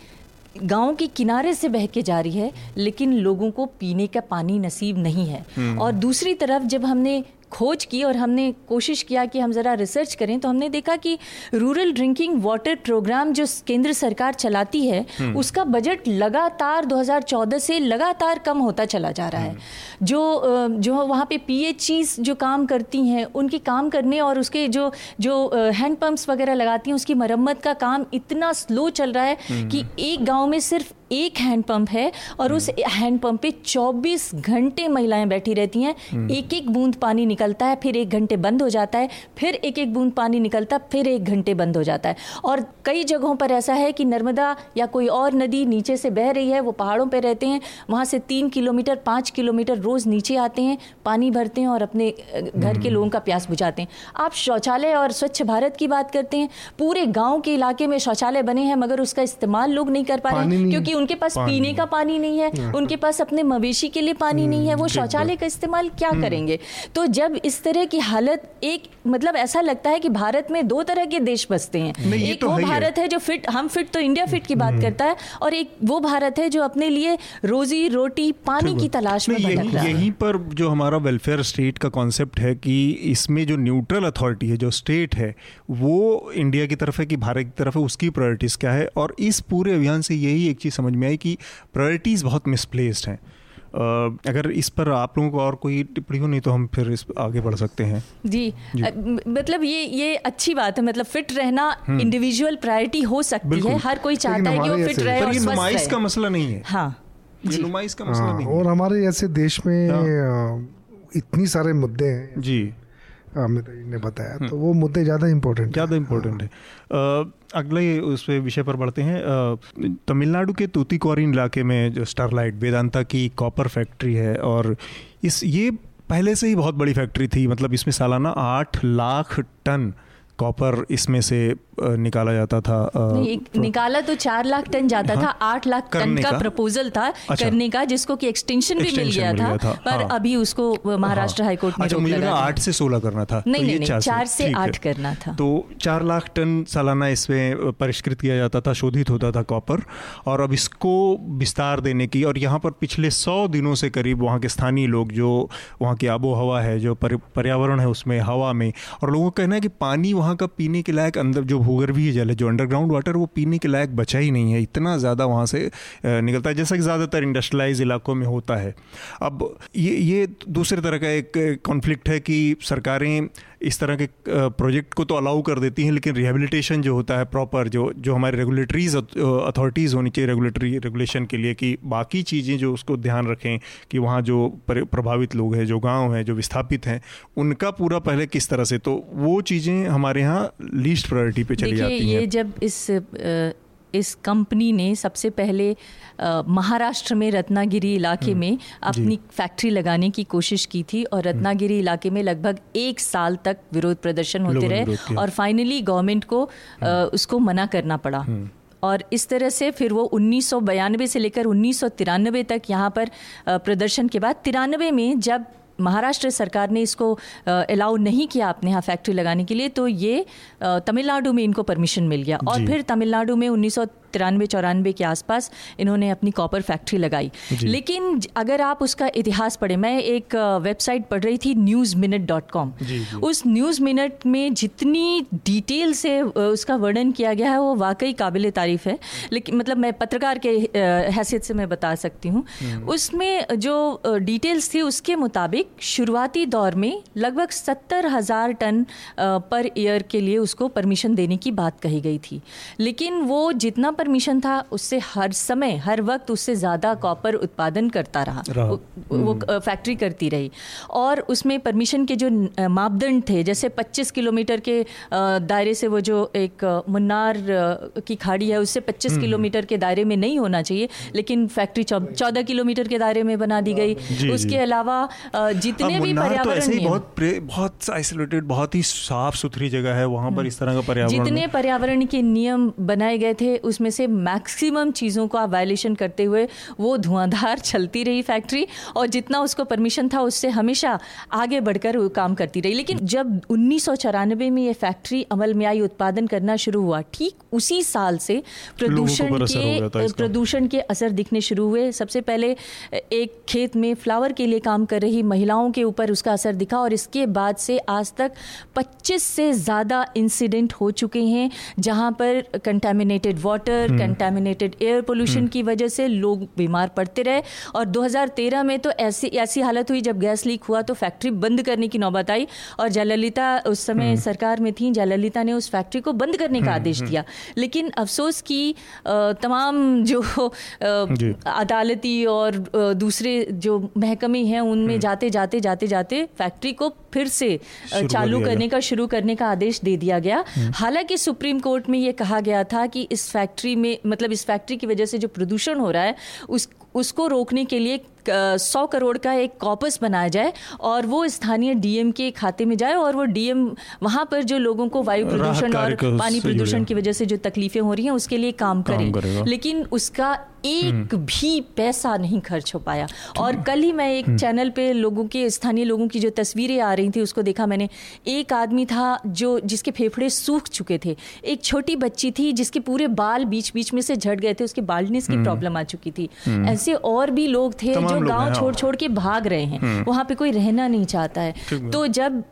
गाँव के किनारे से बह के जा रही है लेकिन लोगों को पीने का पानी नसीब नहीं है हम्म। और दूसरी तरफ़ जब हमने खोज की और हमने कोशिश किया कि हम ज़रा रिसर्च करें तो हमने देखा कि रूरल ड्रिंकिंग वाटर प्रोग्राम जो केंद्र सरकार चलाती है हम्म। उसका बजट लगातार 2014 से लगातार कम होता चला जा रहा है हम्म। जो जो वहाँ पे पी जो काम करती हैं उनके काम करने और उसके जो जो हैंड पंप्स वगैरह लगाती हैं उसकी मरम्मत का काम इतना स्लो चल रहा है हम्म। कि एक गाँव में सिर्फ़ एक हैंडपंप है और उस हैंडपंप पे 24 घंटे महिलाएँ बैठी रहती हैं हम्म। एक एक बूंद पानी निकलता है फिर एक घंटे बंद हो जाता है फिर एक एक बूंद पानी निकलता है फिर एक घंटे बंद हो जाता है और कई जगहों पर ऐसा है कि नर्मदा या कोई और नदी नीचे से बह रही है वो पहाड़ों पर रहते हैं वहाँ से तीन किलोमीटर पाँच किलोमीटर रोज़ नीचे आते हैं पानी भरते हैं और अपने घर के हम्म। लोगों का प्यास बुझाते हैं आप शौचालय और स्वच्छ भारत की बात करते हैं पूरे गाँव के इलाके में शौचालय बने हैं मगर उसका इस्तेमाल लोग नहीं कर पा रहे क्योंकि उनके पास पीने का पानी नहीं है हाँ। उनके पास अपने मवेशी के लिए पानी नहीं है वो शौचालय का इस्तेमाल क्या हम्म। करेंगे? तो जब इस तरह की हालत एक मतलब ऐसा लगता है कि भारत में दो तरह के देश बसते हैं। एक तो वो भारत है जो फिट हम फिट तो इंडिया फिट की बात हम्म। करता है और एक वो भारत है जो अपने लिए रोजी रोटी पानी की तलाश में यही, यहीं पर जो हमारा वेलफेयर स्टेट का कॉन्सेप्ट है कि इसमें जो न्यूट्रल अथॉरिटी है जो स्टेट है वो इंडिया की तरफ़ है कि भारत की तरफ़ है उसकी प्रायोरिटीज़ क्या है? और इस पूरे अभियान से यही एक चीज़ समझ में आई कि प्रायोरिटीज़ बहुत मिसप्लेस्ड हैं। अगर इस पर आप लोगों को और कोई टिप्पणी हो नहीं तो हम फिर इस आगे बढ़ सकते हैं। जी, जी। आ, मतलब ये ये अच्छी बात है मतलब फिट रहना इंडिविजुअल हम्म। प्रायोरिटी हो सकती है। हर कोई चाहता है कि वो फिट रहे और नुमाइश का मसला नहीं है। हाँ। ये नुमाइश का मसला हाँ, नहीं और हमारे ऐसे देश में हाँ। इतनी सारे मुद्दे हैं। जी। अमित ने बताया हम्म। तो वो मुद्दे ज़्यादा इम्पोर्टेंट ज़्यादा इम्पोर्टेंट है। अगले उस विषय पर बढ़ते हैं। तमिलनाडु के तूतीकोरिन इलाके में जो स्टारलाइट वेदांता की कॉपर फैक्ट्री है और इस ये पहले से ही बहुत बड़ी फैक्ट्री थी मतलब इसमें सालाना आठ लाख टन कॉपर इसमें से निकाला जाता था नहीं, निकाला तो चार लाख टन जाता हाँ, था आठ लाख टन का, का। प्रपोजल था अच्छा, करने का जिसको कि एक्सटेंशन भी मिल गया, था, था पर हाँ, अभी उसको। महाराष्ट्र हाँ, हाईकोर्ट ने अच्छा, मुझे आठ से सोलह करना था नहीं तो नहीं, नहीं चार से आठ करना था। तो चार लाख टन सालाना इसमें परिष्कृत किया जाता था शोधित होता था कॉपर और अब इसको विस्तार देने की और यहाँ पर पिछले सौ दिनों से करीब वहाँ के स्थानीय लोग जो वहाँ की आबो हवा है जो पर्यावरण है उसमें हवा में और लोगों का कहना है कि पानी वहाँ का पीने के लायक अंदर जो भूगर्भीय जल है, जो अंडरग्राउंड वाटर वो पीने के लायक बचा ही नहीं है। इतना ज़्यादा वहाँ से निकलता है, जैसा कि ज़्यादातर इंडस्ट्रियलाइज इलाकों में होता है। अब ये ये दूसरे तरह का एक कॉन्फ्लिक्ट है कि सरकारें इस तरह के प्रोजेक्ट को तो अलाउ कर देती हैं लेकिन रिहेबिलिटेशन जो होता है प्रॉपर जो जो हमारे रेगुलेटरीज अथॉरिटीज़ होनी चाहिए रेगुलेटरी रेगुलेशन के लिए कि बाकी चीज़ें जो उसको ध्यान रखें कि वहाँ जो प्रभावित लोग हैं जो गाँव हैं जो विस्थापित हैं उनका पूरा पहले किस तरह से तो वो चीज़ें हमारे यहाँ लीस्ट प्रायोरिटी पे चली जाती हैं। ये जब इस इस कंपनी ने सबसे पहले महाराष्ट्र में रत्नागिरी इलाके हम्म, में अपनी फैक्ट्री लगाने की कोशिश की थी और हम्म। रत्नागिरी इलाके में लगभग एक साल तक विरोध प्रदर्शन होते रहे और फाइनली गवर्नमेंट को हम्म। उसको मना करना पड़ा। और इस तरह से फिर वो उन्नीस से लेकर उन्नीस सौ तिरानवे तक यहाँ पर प्रदर्शन के बाद तिरानवे में जब महाराष्ट्र सरकार ने इसको अलाउ नहीं किया अपने यहाँ फैक्ट्री लगाने के लिए तो ये तमिलनाडु में इनको परमिशन मिल गया। और फिर तमिलनाडु में उन्नीस सौ तिरानवे चौरानवे के आसपास इन्होंने अपनी कॉपर फैक्ट्री लगाई। लेकिन अगर आप उसका इतिहास पढ़े मैं एक वेबसाइट पढ़ रही थी न्यूज़ मिनट डॉट कॉम उस न्यूज़ मिनट में जितनी डिटेल से उसका वर्णन किया गया है वो वाकई काबिल तारीफ़ है। लेकिन मतलब मैं पत्रकार के हैसियत से मैं बता सकती हूँ। हम्म। उसमें जो डिटेल्स थी उसके मुताबिक शुरुआती दौर में लगभग सत्तर हज़ार टन पर ईयर के लिए उसको परमिशन देने की बात कही गई थी। लेकिन वो जितना परमिशन था उससे हर समय हर वक्त उससे ज़्यादा कॉपर उत्पादन करता रहा, रहा। वो, वो हम्म। फैक्ट्री करती रही और उसमें परमिशन के जो मापदंड थे जैसे 25 किलोमीटर के दायरे से वो जो एक मुन्नार की खाड़ी है उससे 25 हम्म। किलोमीटर के दायरे में नहीं होना चाहिए लेकिन फैक्ट्री चौदह किलोमीटर के दायरे में बना दी गई उसके अलावा जितने भी तो पर्यावरण बहुत बहुत आइसोलेटेड बहुत ही साफ़ सुथरी जगह है वहाँ पर हम्म। इस तरह का पर्यावरण जितने पर्यावरण के नियम बनाए गए थे उसमें में से मैक्सिमम चीज़ों का वायलेशन करते हुए वो धुआंधार चलती रही फैक्ट्री और जितना उसको परमिशन था उससे हमेशा आगे बढ़कर वो काम करती रही। लेकिन जब उन्नीस सौ चौरानबे में ये फैक्ट्री अमल में आई उत्पादन करना शुरू हुआ ठीक उसी साल से प्रदूषण के प्रदूषण के असर दिखने शुरू हुए। सबसे पहले एक खेत में फ्लावर के लिए काम कर रही महिलाओं के ऊपर उसका असर दिखा और इसके बाद से आज तक 25 से ज़्यादा इंसिडेंट हो चुके हैं जहाँ पर contaminated water water contaminated air pollution की वजह से लोग बीमार पड़ते रहे। और 2013 में तो ऐसी ऐसी हालत हुई जब गैस लीक हुआ तो फैक्ट्री बंद करने की नौबत आई। और जयललिता उस समय हम्म। सरकार में थी जयललिता ने उस फैक्ट्री को बंद करने का हम्म, आदेश हम्म। दिया। लेकिन अफसोस की तमाम जो अदालती और दूसरे जो महकमे हैं उनमें जाते जाते जाते जाते फैक्ट्री को फिर से चालू करने का शुरू करने का आदेश दे दिया गया। हालाँकि सुप्रीम कोर्ट में ये कहा गया था कि इस फैक्ट्री फैक्ट्री में मतलब इस फैक्ट्री की वजह से जो प्रदूषण हो रहा है उस उसको रोकने के लिए सौ करोड़ का एक कॉपस बनाया जाए और वो स्थानीय डीएम के खाते में जाए और वो डीएम वहाँ पर जो लोगों को वायु प्रदूषण और पानी प्रदूषण की वजह से जो तकलीफें हो रही हैं उसके लिए काम, काम करें। लेकिन उसका एक हम्म। भी पैसा नहीं खर्च हो पाया। और कल ही मैं एक हम्म। चैनल पे लोगों के स्थानीय लोगों की जो तस्वीरें आ रही थी उसको देखा मैंने। एक आदमी था जो जिसके फेफड़े सूख चुके थे। एक छोटी बच्ची थी जिसके पूरे बाल बीच बीच में से झट गए थे उसके बाल्डनेस की प्रॉब्लम हम्म। आ चुकी थी। ऐसे और भी लोग थे जो गाँव छोड़ छोड़ के भाग रहे हैं। वहाँ पे कोई रहना नहीं चाहता है। तो जब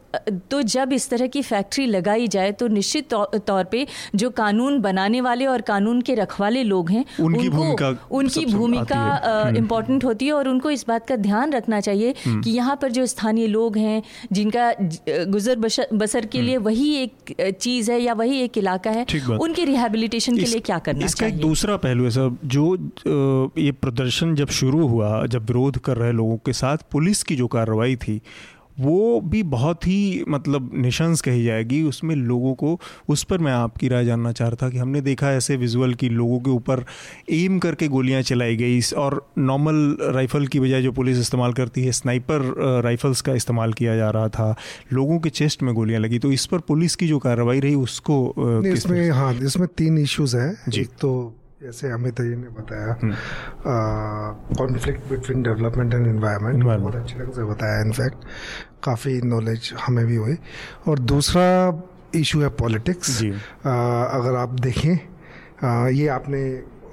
तो जब इस तरह की फैक्ट्री लगाई जाए तो निश्चित तौर पे जो कानून बनाने वाले और कानून के रखवाले लोग हैं उनकी भूमिका उनकी भूमिका इम्पोर्टेंट हम्म। होती है और उनको इस बात का ध्यान रखना चाहिए हम्म। कि यहाँ पर जो स्थानीय लोग हैं जिनका गुजर बसर के हम्म। लिए वही एक चीज़ है या वही एक इलाका है उनके रिहेबिलिटेशन के लिए क्या करना इसका एक दूसरा पहलू है सर जो ये प्रदर्शन जब शुरू हुआ जब विरोध कर रहे लोगों के साथ पुलिस की जो कार्रवाई थी वो भी बहुत ही मतलब निशंस कही जाएगी। उसमें लोगों को उस पर मैं आपकी राय जानना चाह रहा था कि हमने देखा ऐसे विजुअल कि लोगों के ऊपर एम करके गोलियाँ चलाई गई और नॉर्मल राइफल की बजाय जो पुलिस इस्तेमाल करती है स्नाइपर राइफल्स का इस्तेमाल किया जा रहा था। लोगों के चेस्ट में गोलियाँ लगी तो इस पर पुलिस की जो कार्रवाई रही उसको इसमें हाँ इसमें तीन इश्यूज़ है। एक तो जैसे अमित जी ने बताया conflict between development and environment बहुत अच्छे ढंग से बताया इनफैक्ट काफ़ी नॉलेज हमें भी हुई। और दूसरा इशू है पॉलिटिक्स अगर आप देखें आ, ये आपने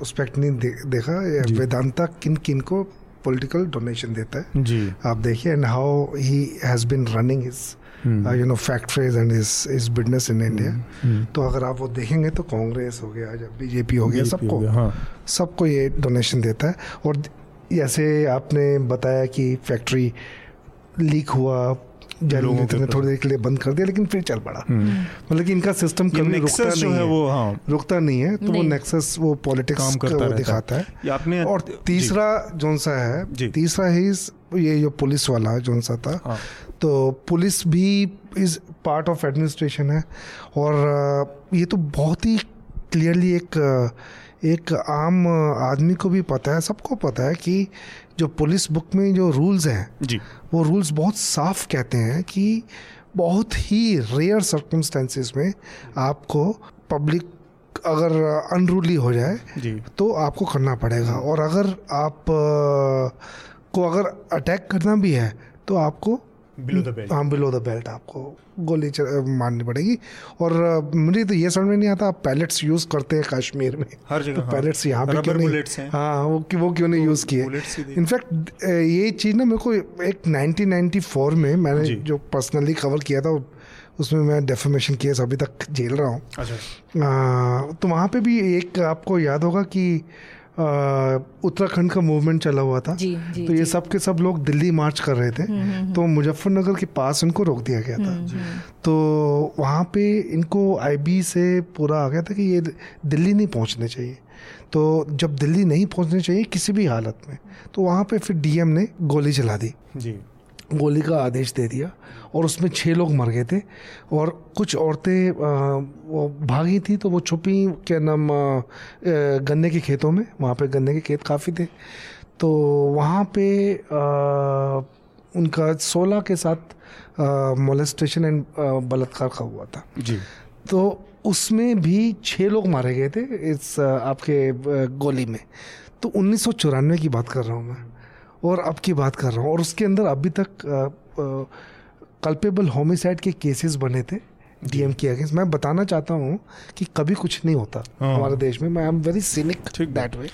उस पर नहीं दे, देखा वेदांता किन किन को पॉलिटिकल डोनेशन देता है? जी। आप देखिए and how he has been running his you know factories and is is business in India तो अगर आप वो देखेंगे तो कांग्रेस हो गया जब बीजेपी हो गया सबको हाँ. सबको ये डोनेशन देता है। और जैसे आपने बताया कि फैक्ट्री लीक हुआ ने थोड़ी देर के लिए बंद कर दिया लेकिन फिर चल पड़ा। हम्म। मतलब कि इनका सिस्टम कभी रुकता नहीं है वो हाँ। रुकता नहीं है तो वो नेक्सस वो पॉलिटिक्स काम करता वो दिखाता है। आपने और तीसरा जोन सा है तीसरा ही ये जो पुलिस वाला जोन सा था हाँ। तो पुलिस भी इज़ पार्ट ऑफ़ एडमिनिस्ट्रेशन है और ये तो बहुत ही क्लियरली एक एक आम आदमी को भी पता है सबको पता है कि जो पुलिस बुक में जो रूल्स हैं जी। वो रूल्स बहुत साफ़ कहते हैं कि बहुत ही रेयर सर्कमस्टेंसेस में आपको पब्लिक अगर अनरूली हो जाए जी। तो आपको करना पड़ेगा और अगर आप को अगर अटैक करना भी है तो आपको बिलो द बेल्ट हाँ बिलो द बेल्ट आपको गोली मारनी पड़ेगी। और मुझे तो ये समझ में नहीं आता आप पैलेट्स यूज़ करते हैं कश्मीर में? हर जगह तो पैलेट्स यहाँ पे क्यों नहीं? हाँ। वो वो क्यों नहीं यूज़ किए? इनफैक्ट ये चीज़ ना मेरे को एक 1994 में मैंने जो। पर्सनली कवर किया था उसमें मैं डेफोमेशन केस अभी तक झेल रहा हूँ। अच्छा। तो वहाँ पे भी एक आपको याद होगा कि उत्तराखंड का मूवमेंट चला हुआ था। जी, जी, तो ये सब के सब लोग दिल्ली मार्च कर रहे थे। हम्म, हम्म, हम्म। तो मुजफ्फरनगर के पास इनको रोक दिया गया था। तो वहाँ पे इनको आईबी से पूरा आ गया था कि ये दिल्ली नहीं पहुँचने चाहिए। तो जब दिल्ली नहीं पहुँचने चाहिए किसी भी हालत में तो वहाँ पे फिर डीएम ने गोली चला दी। जी। गोली का आदेश दे दिया और उसमें छः लोग मर गए थे और कुछ औरतें वो भागी थी तो वो छुपी क्या नाम गन्ने के खेतों में वहाँ पे गन्ने के खेत काफ़ी थे। तो वहाँ पे आ, उनका सोलह के साथ मोलेस्टेशन एंड बलात्कार का हुआ था। जी। तो उसमें भी छः लोग मारे गए थे इस आपके गोली में। तो उन्नीस सौ चौरानवे की बात कर रहा हूँ मैं। और अब की बात कर रहा हूँ। और उसके अंदर अभी तक कल्पेबल होमिसाइड के केसेस बने थे डीएम के अगेंस्ट मैं बताना चाहता हूँ कि कभी कुछ नहीं होता हाँ। हमारे देश में। मैं I am very cynic that way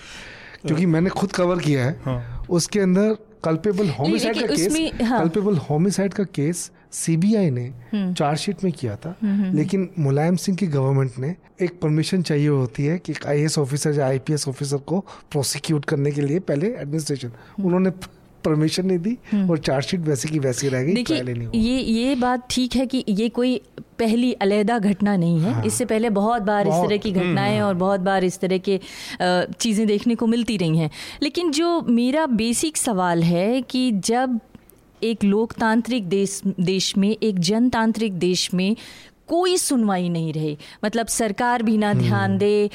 क्योंकि मैंने खुद कवर किया है। हाँ। उसके अंदर कल्पेबल होमिसाइड का केस कल्पेबल होमिसाइड का केस सीबीआई ने हम्म। चार्जशीट में किया था। हम्म, हम्म, लेकिन मुलायम सिंह की गवर्नमेंट ने एक परमिशन चाहिए होती है कि आईएएस ऑफिसर या आईपीएस ऑफिसर को प्रोसिक्यूट करने के लिए पहले एडमिनिस्ट्रेशन उन्होंने परमिशन नहीं दी और चार्जशीट वैसे की वैसी रह गई देखिए ये ये बात ठीक है कि ये कोई पहली अलहदा घटना नहीं है। हाँ, इससे पहले बहुत बार बहुत, इस तरह की घटनाएँ और बहुत बार इस तरह के चीज़ें देखने को मिलती रही हैं। लेकिन जो मेरा बेसिक सवाल है कि जब एक लोकतांत्रिक देश देश में एक जनतांत्रिक देश में कोई सुनवाई नहीं रहे मतलब सरकार भी ना ध्यान हम्म। दे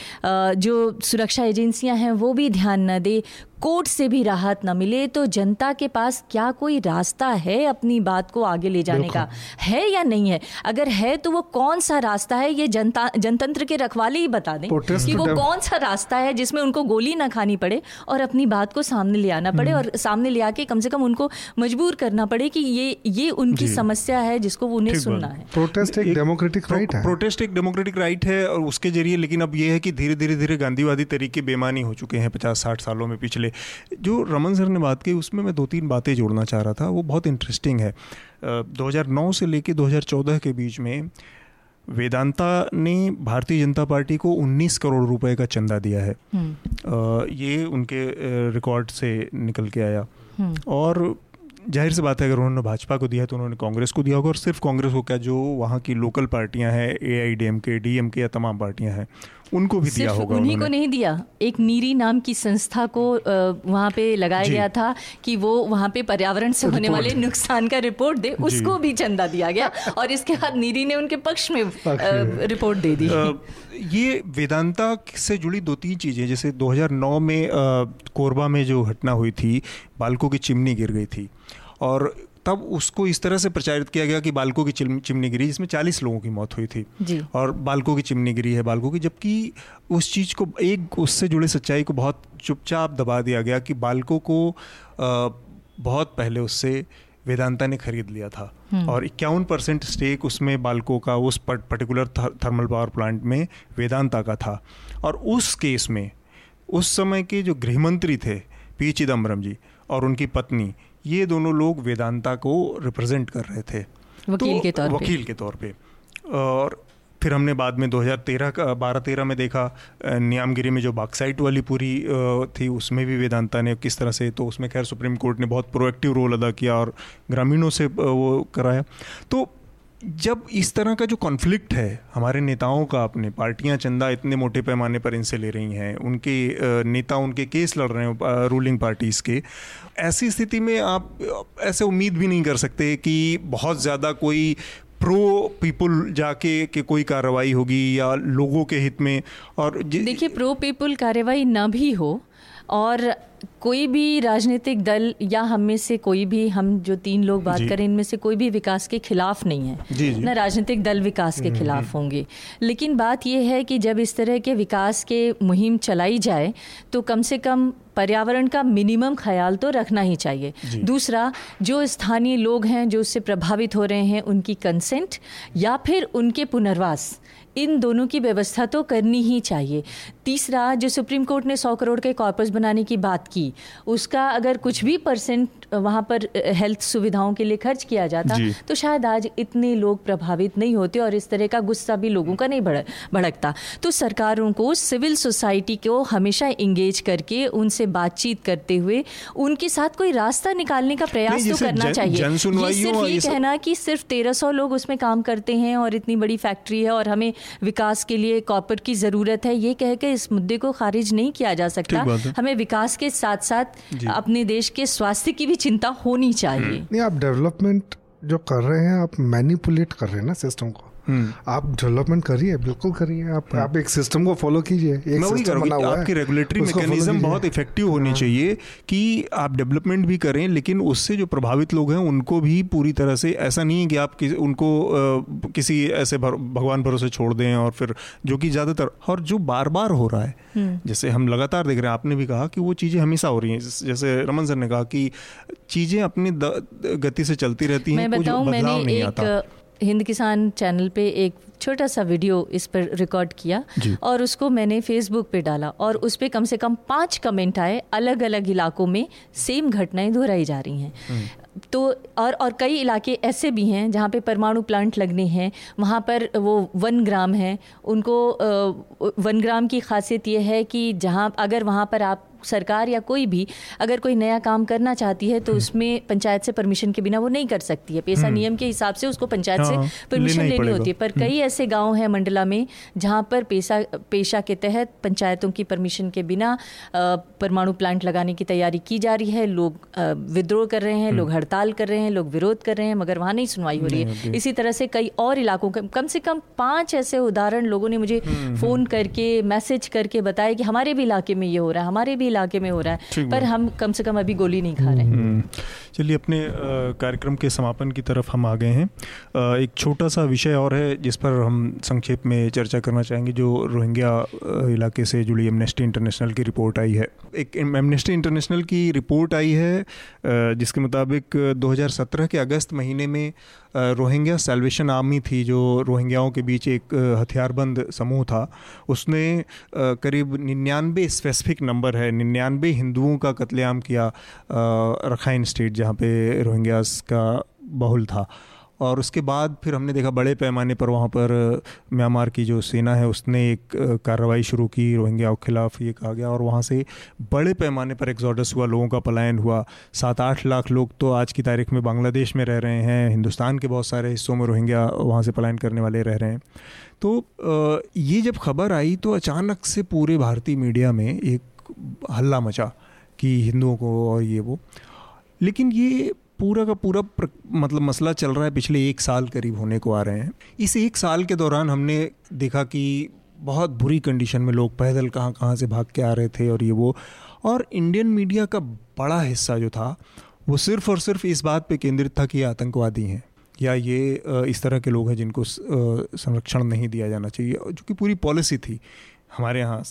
जो सुरक्षा एजेंसियाँ हैं वो भी ध्यान ना दे कोर्ट से भी राहत न मिले तो जनता के पास क्या कोई रास्ता है अपनी बात को आगे ले जाने का? है या नहीं है? अगर है तो वो कौन सा रास्ता है? ये जनता जनतंत्र के रखवाले ही बता दें कि वो कौन सा रास्ता है जिसमें उनको गोली ना खानी पड़े और अपनी बात को सामने ले आना पड़े हम्म। और सामने ले आके कम से कम उनको मजबूर करना पड़े कि ये ये उनकी समस्या है जिसको उन्हें सुनना है। प्रोटेस्ट एक डेमोक्रेटिक राइट है। प्रोटेस्ट एक डेमोक्रेटिक राइट है और उसके ज़रिए लेकिन अब ये है कि धीरे धीरे धीरे गांधीवादी तरीके बेमानी हो चुके हैं पचास साठ सालों में पिछले। जो रमन सर ने बात की उसमें मैं दो तीन बातें जोड़ना चाह रहा था वो बहुत इंटरेस्टिंग है 2009 से लेके 2014 के बीच में वेदांता ने भारतीय जनता पार्टी को 19 करोड़ रुपए का चंदा दिया है हम्म। ये उनके रिकॉर्ड से निकल के आया हम्म। और ज़ाहिर सी बात है अगर उन्होंने भाजपा को दिया तो उन्होंने कांग्रेस को दिया होगा और सिर्फ़ कांग्रेस को क्या जो वहाँ की लोकल पार्टियाँ हैं A I D M K D M K या तमाम पार्टियाँ हैं उनको भी दिया होगा उन्हीं को नहीं दिया एक नीरी नाम की संस्था को वहाँ पे लगाया गया था कि वो वहाँ पे पर्यावरण से होने वाले नुकसान का रिपोर्ट दे उसको भी चंदा दिया गया और इसके बाद नीरी ने उनके पक्ष में रिपोर्ट दे दी। ये वेदांता से जुड़ी दो तीन चीज़ें जैसे 2009 में कोरबा में जो घटना हुई थी बालकों की चिमनी गिर गई थी और तब उसको इस तरह से प्रचारित किया गया कि बालकों की चिमनी गिरी जिसमें चालीस लोगों की मौत हुई थी जी। और बालकों की चिमनी गिरी है बालकों की जबकि उस चीज़ को एक उससे जुड़े सच्चाई को बहुत चुपचाप दबा दिया गया कि बालकों को बहुत पहले उससे वेदांता ने खरीद लिया था हम्म। और इक्यावन परसेंट स्टेक उसमें बालकों का उस पर्टिकुलर थर्मल पावर प्लांट में वेदांता का था और उस केस में उस समय के जो गृहमंत्री थे पी चिदम्बरम जी और उनकी पत्नी ये दोनों लोग वेदांता को रिप्रेजेंट कर रहे थे। वकील तो, के तौर पे। वकील के तौर पे। और फिर हमने बाद में 2013 का बारह तेरह में देखा नियामगिरी में जो बाक्साइट वाली पूरी थी उसमें भी वेदांता ने किस तरह से तो उसमें खैर सुप्रीम कोर्ट ने बहुत प्रोएक्टिव रोल अदा किया और ग्रामीणों से वो कराया। तो जब इस तरह का जो कॉन्फ्लिक्ट है, हमारे नेताओं का अपने, पार्टियाँ चंदा इतने मोटे पैमाने पर इनसे ले रही हैं, उनके नेता, उनके केस लड़ रहे हैं रूलिंग पार्टीज़ के, ऐसी स्थिति में आप, ऐसे उम्मीद भी नहीं कर सकते कि बहुत ज़्यादा कोई प्रो पीपुल जाके के कोई कार्रवाई होगी या लोगों के हित में और देखिए प्रो पीपुल कार्रवाई ना भी हो और कोई भी राजनीतिक दल या हम में से कोई भी हम जो तीन लोग बात करें इनमें से कोई भी विकास के खिलाफ नहीं है। ना राजनीतिक दल विकास के हम्म, खिलाफ हम्म। होंगे। लेकिन बात यह है कि जब इस तरह के विकास के मुहिम चलाई जाए तो कम से कम पर्यावरण का मिनिमम ख्याल तो रखना ही चाहिए। दूसरा जो स्थानीय लोग हैं जो उससे प्रभावित हो रहे हैं उनकी कंसेंट या फिर उनके पुनर्वास इन दोनों की व्यवस्था तो करनी ही चाहिए। तीसरा जो सुप्रीम कोर्ट ने सौ करोड़ के कॉर्पस बनाने की बात की उसका अगर कुछ भी परसेंट वहाँ पर हेल्थ सुविधाओं के लिए खर्च किया जाता तो शायद आज इतने लोग प्रभावित नहीं होते और इस तरह का गुस्सा भी लोगों का नहीं भड़कता। तो सरकारों को सिविल सोसाइटी को हमेशा इंगेज करके उनसे बातचीत करते हुए उनके साथ कोई रास्ता निकालने का प्रयास तो करना जन, चाहिए। ये सिर्फ़ ये कहना कि सिर्फ़ तेरह सौ लोग उसमें काम करते हैं और इतनी बड़ी फैक्ट्री है और हमें विकास के लिए कॉपर की ज़रूरत है ये कह के इस मुद्दे को खारिज नहीं किया जा सकता। हमें विकास के साथ साथ अपने देश के स्वास्थ्य की भी चिंता होनी चाहिए। नहीं आप डेवलपमेंट जो कर रहे हैं आप मैनिपुलेट कर रहे हैं ना सिस्टम को। आप डेवलपमेंट करिए बिल्कुल करिए आप हम्म। आप एक सिस्टम को फॉलो कीजिए एक सिस्टम बना हुआ आपकी रेगुलेटरी मैकेनिज्म बहुत इफ़ेक्टिव होनी हाँ। चाहिए कि आप डेवलपमेंट भी करें लेकिन उससे जो प्रभावित लोग हैं उनको भी पूरी तरह से ऐसा नहीं है कि आप किसी, उनको किसी ऐसे भगवान भरोसे छोड़ दें और फिर जो कि ज़्यादातर और जो बार बार हो रहा है हम्म। जैसे हम लगातार देख रहे हैं आपने भी कहा कि वो चीज़ें हमेशा हो रही हैं जैसे रमन सर ने कहा कि चीज़ें अपनी गति से चलती रहती हैं कोई बदलाव नहीं आता हिंद किसान चैनल पे एक छोटा सा वीडियो इस पर रिकॉर्ड किया और उसको मैंने फेसबुक पे डाला और उस पर कम से कम पाँच कमेंट आए अलग अलग इलाकों में सेम घटनाएँ दोहराई जा रही हैं। हम्म। तो और और कई इलाके ऐसे भी हैं जहाँ पे परमाणु प्लांट लगने हैं वहाँ पर वो वन ग्राम है। उनको वन ग्राम की खासियत ये है कि जहाँ अगर वहाँ पर आप सरकार या कोई भी अगर कोई नया काम करना चाहती है तो हम्म। उसमें पंचायत से परमिशन के बिना वो नहीं कर सकती है। पैसा हम्म। नियम के हिसाब से उसको पंचायत से परमिशन हाँ, लेनी होती है। पर कई हम्म। ऐसे गाँव हैं मंडला में जहाँ पर पेशा पेशा के तहत पंचायतों की परमिशन के बिना परमाणु प्लांट लगाने की तैयारी की जा रही है। लोग विद्रोह कर रहे हैं लोग हड़ताल कर रहे हैं लोग विरोध कर रहे हैं मगर वहाँ नहीं सुनवाई हो रही है। इसी तरह से कई और इलाकों के कम से कम पाँच ऐसे उदाहरण लोगों ने मुझे फ़ोन करके मैसेज करके बताया कि हमारे भी इलाके में ये हो रहा है हमारे भी इलाके में हो रहा है। पर हम कम से कम अभी गोली नहीं खा रहे। हम्म। चलिए अपने कार्यक्रम के समापन की तरफ़ हम आ गए हैं। एक छोटा सा विषय और है जिस पर हम संक्षेप में चर्चा करना चाहेंगे, जो रोहिंग्या इलाके से जुड़ी एमनेस्टी इंटरनेशनल की रिपोर्ट आई है। एक एमनेस्टी इंटरनेशनल की रिपोर्ट आई है जिसके मुताबिक 2017 के अगस्त महीने में रोहिंग्या सेल्वेशन आर्मी थी, जो रोहिंग्याओं के बीच एक हथियारबंद समूह था। उसने करीब निन्यानवे स्पेसिफिक नंबर है, निन्यानवे हिंदुओं का कत्लेआम किया रखाइन स्टेट जहाँ पे रोहिंग्यास का बहुल था। और उसके बाद फिर हमने देखा बड़े पैमाने पर वहाँ पर म्यांमार की जो सेना है, उसने एक कार्रवाई शुरू की रोहिंग्या के खिलाफ, ये कहा गया। और वहाँ से बड़े पैमाने पर एक्सॉडस हुआ, लोगों का पलायन हुआ। सात आठ लाख लोग तो आज की तारीख में बांग्लादेश में रह रहे हैं, हिंदुस्तान के बहुत सारे हिस्सों में रोहिंग्या वहाँ से पलायन करने वाले रह रहे हैं। तो ये जब खबर आई तो अचानक से पूरे भारतीय मीडिया में एक हल्ला मचा कि हिंदुओं को और ये वो। लेकिन ये पूरा का पूरा प्र, मतलब मसला चल रहा है पिछले एक साल करीब होने को आ रहे हैं। इस एक साल के दौरान हमने देखा कि बहुत बुरी कंडीशन में लोग पैदल कहाँ कहाँ से भाग के आ रहे थे और ये वो। और इंडियन मीडिया का बड़ा हिस्सा जो था वो सिर्फ़ और सिर्फ़ इस बात पे केंद्रित था कि ये आतंकवादी हैं या ये इस तरह के लोग हैं जिनको संरक्षण नहीं दिया जाना चाहिए जो कि पूरी पॉलिसी थी। हमारे यहाँ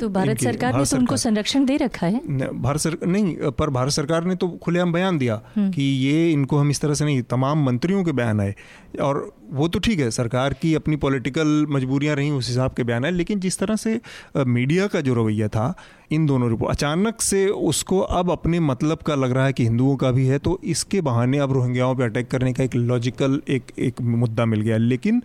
तो भारत सरकार ने तो उनको संरक्षण दे रखा है? भारत सरकार नहीं पर भारत सरकार ने तो खुलेआम बयान दिया हम्म। कि ये इनको हम इस तरह से नहीं तमाम मंत्रियों के बयान आए। और वो तो ठीक है सरकार की अपनी पॉलिटिकल मजबूरियाँ रहीं उस हिसाब के बयान आए लेकिन जिस तरह से मीडिया का जो रवैया था इन दोनों रिपोर्ट अचानक से उसको अब अपने मतलब का लग रहा है कि हिंदुओं का भी है तो इसके बहाने अब रोहिंग्याओं पर अटैक करने का एक लॉजिकल एक एक मुद्दा मिल गया। लेकिन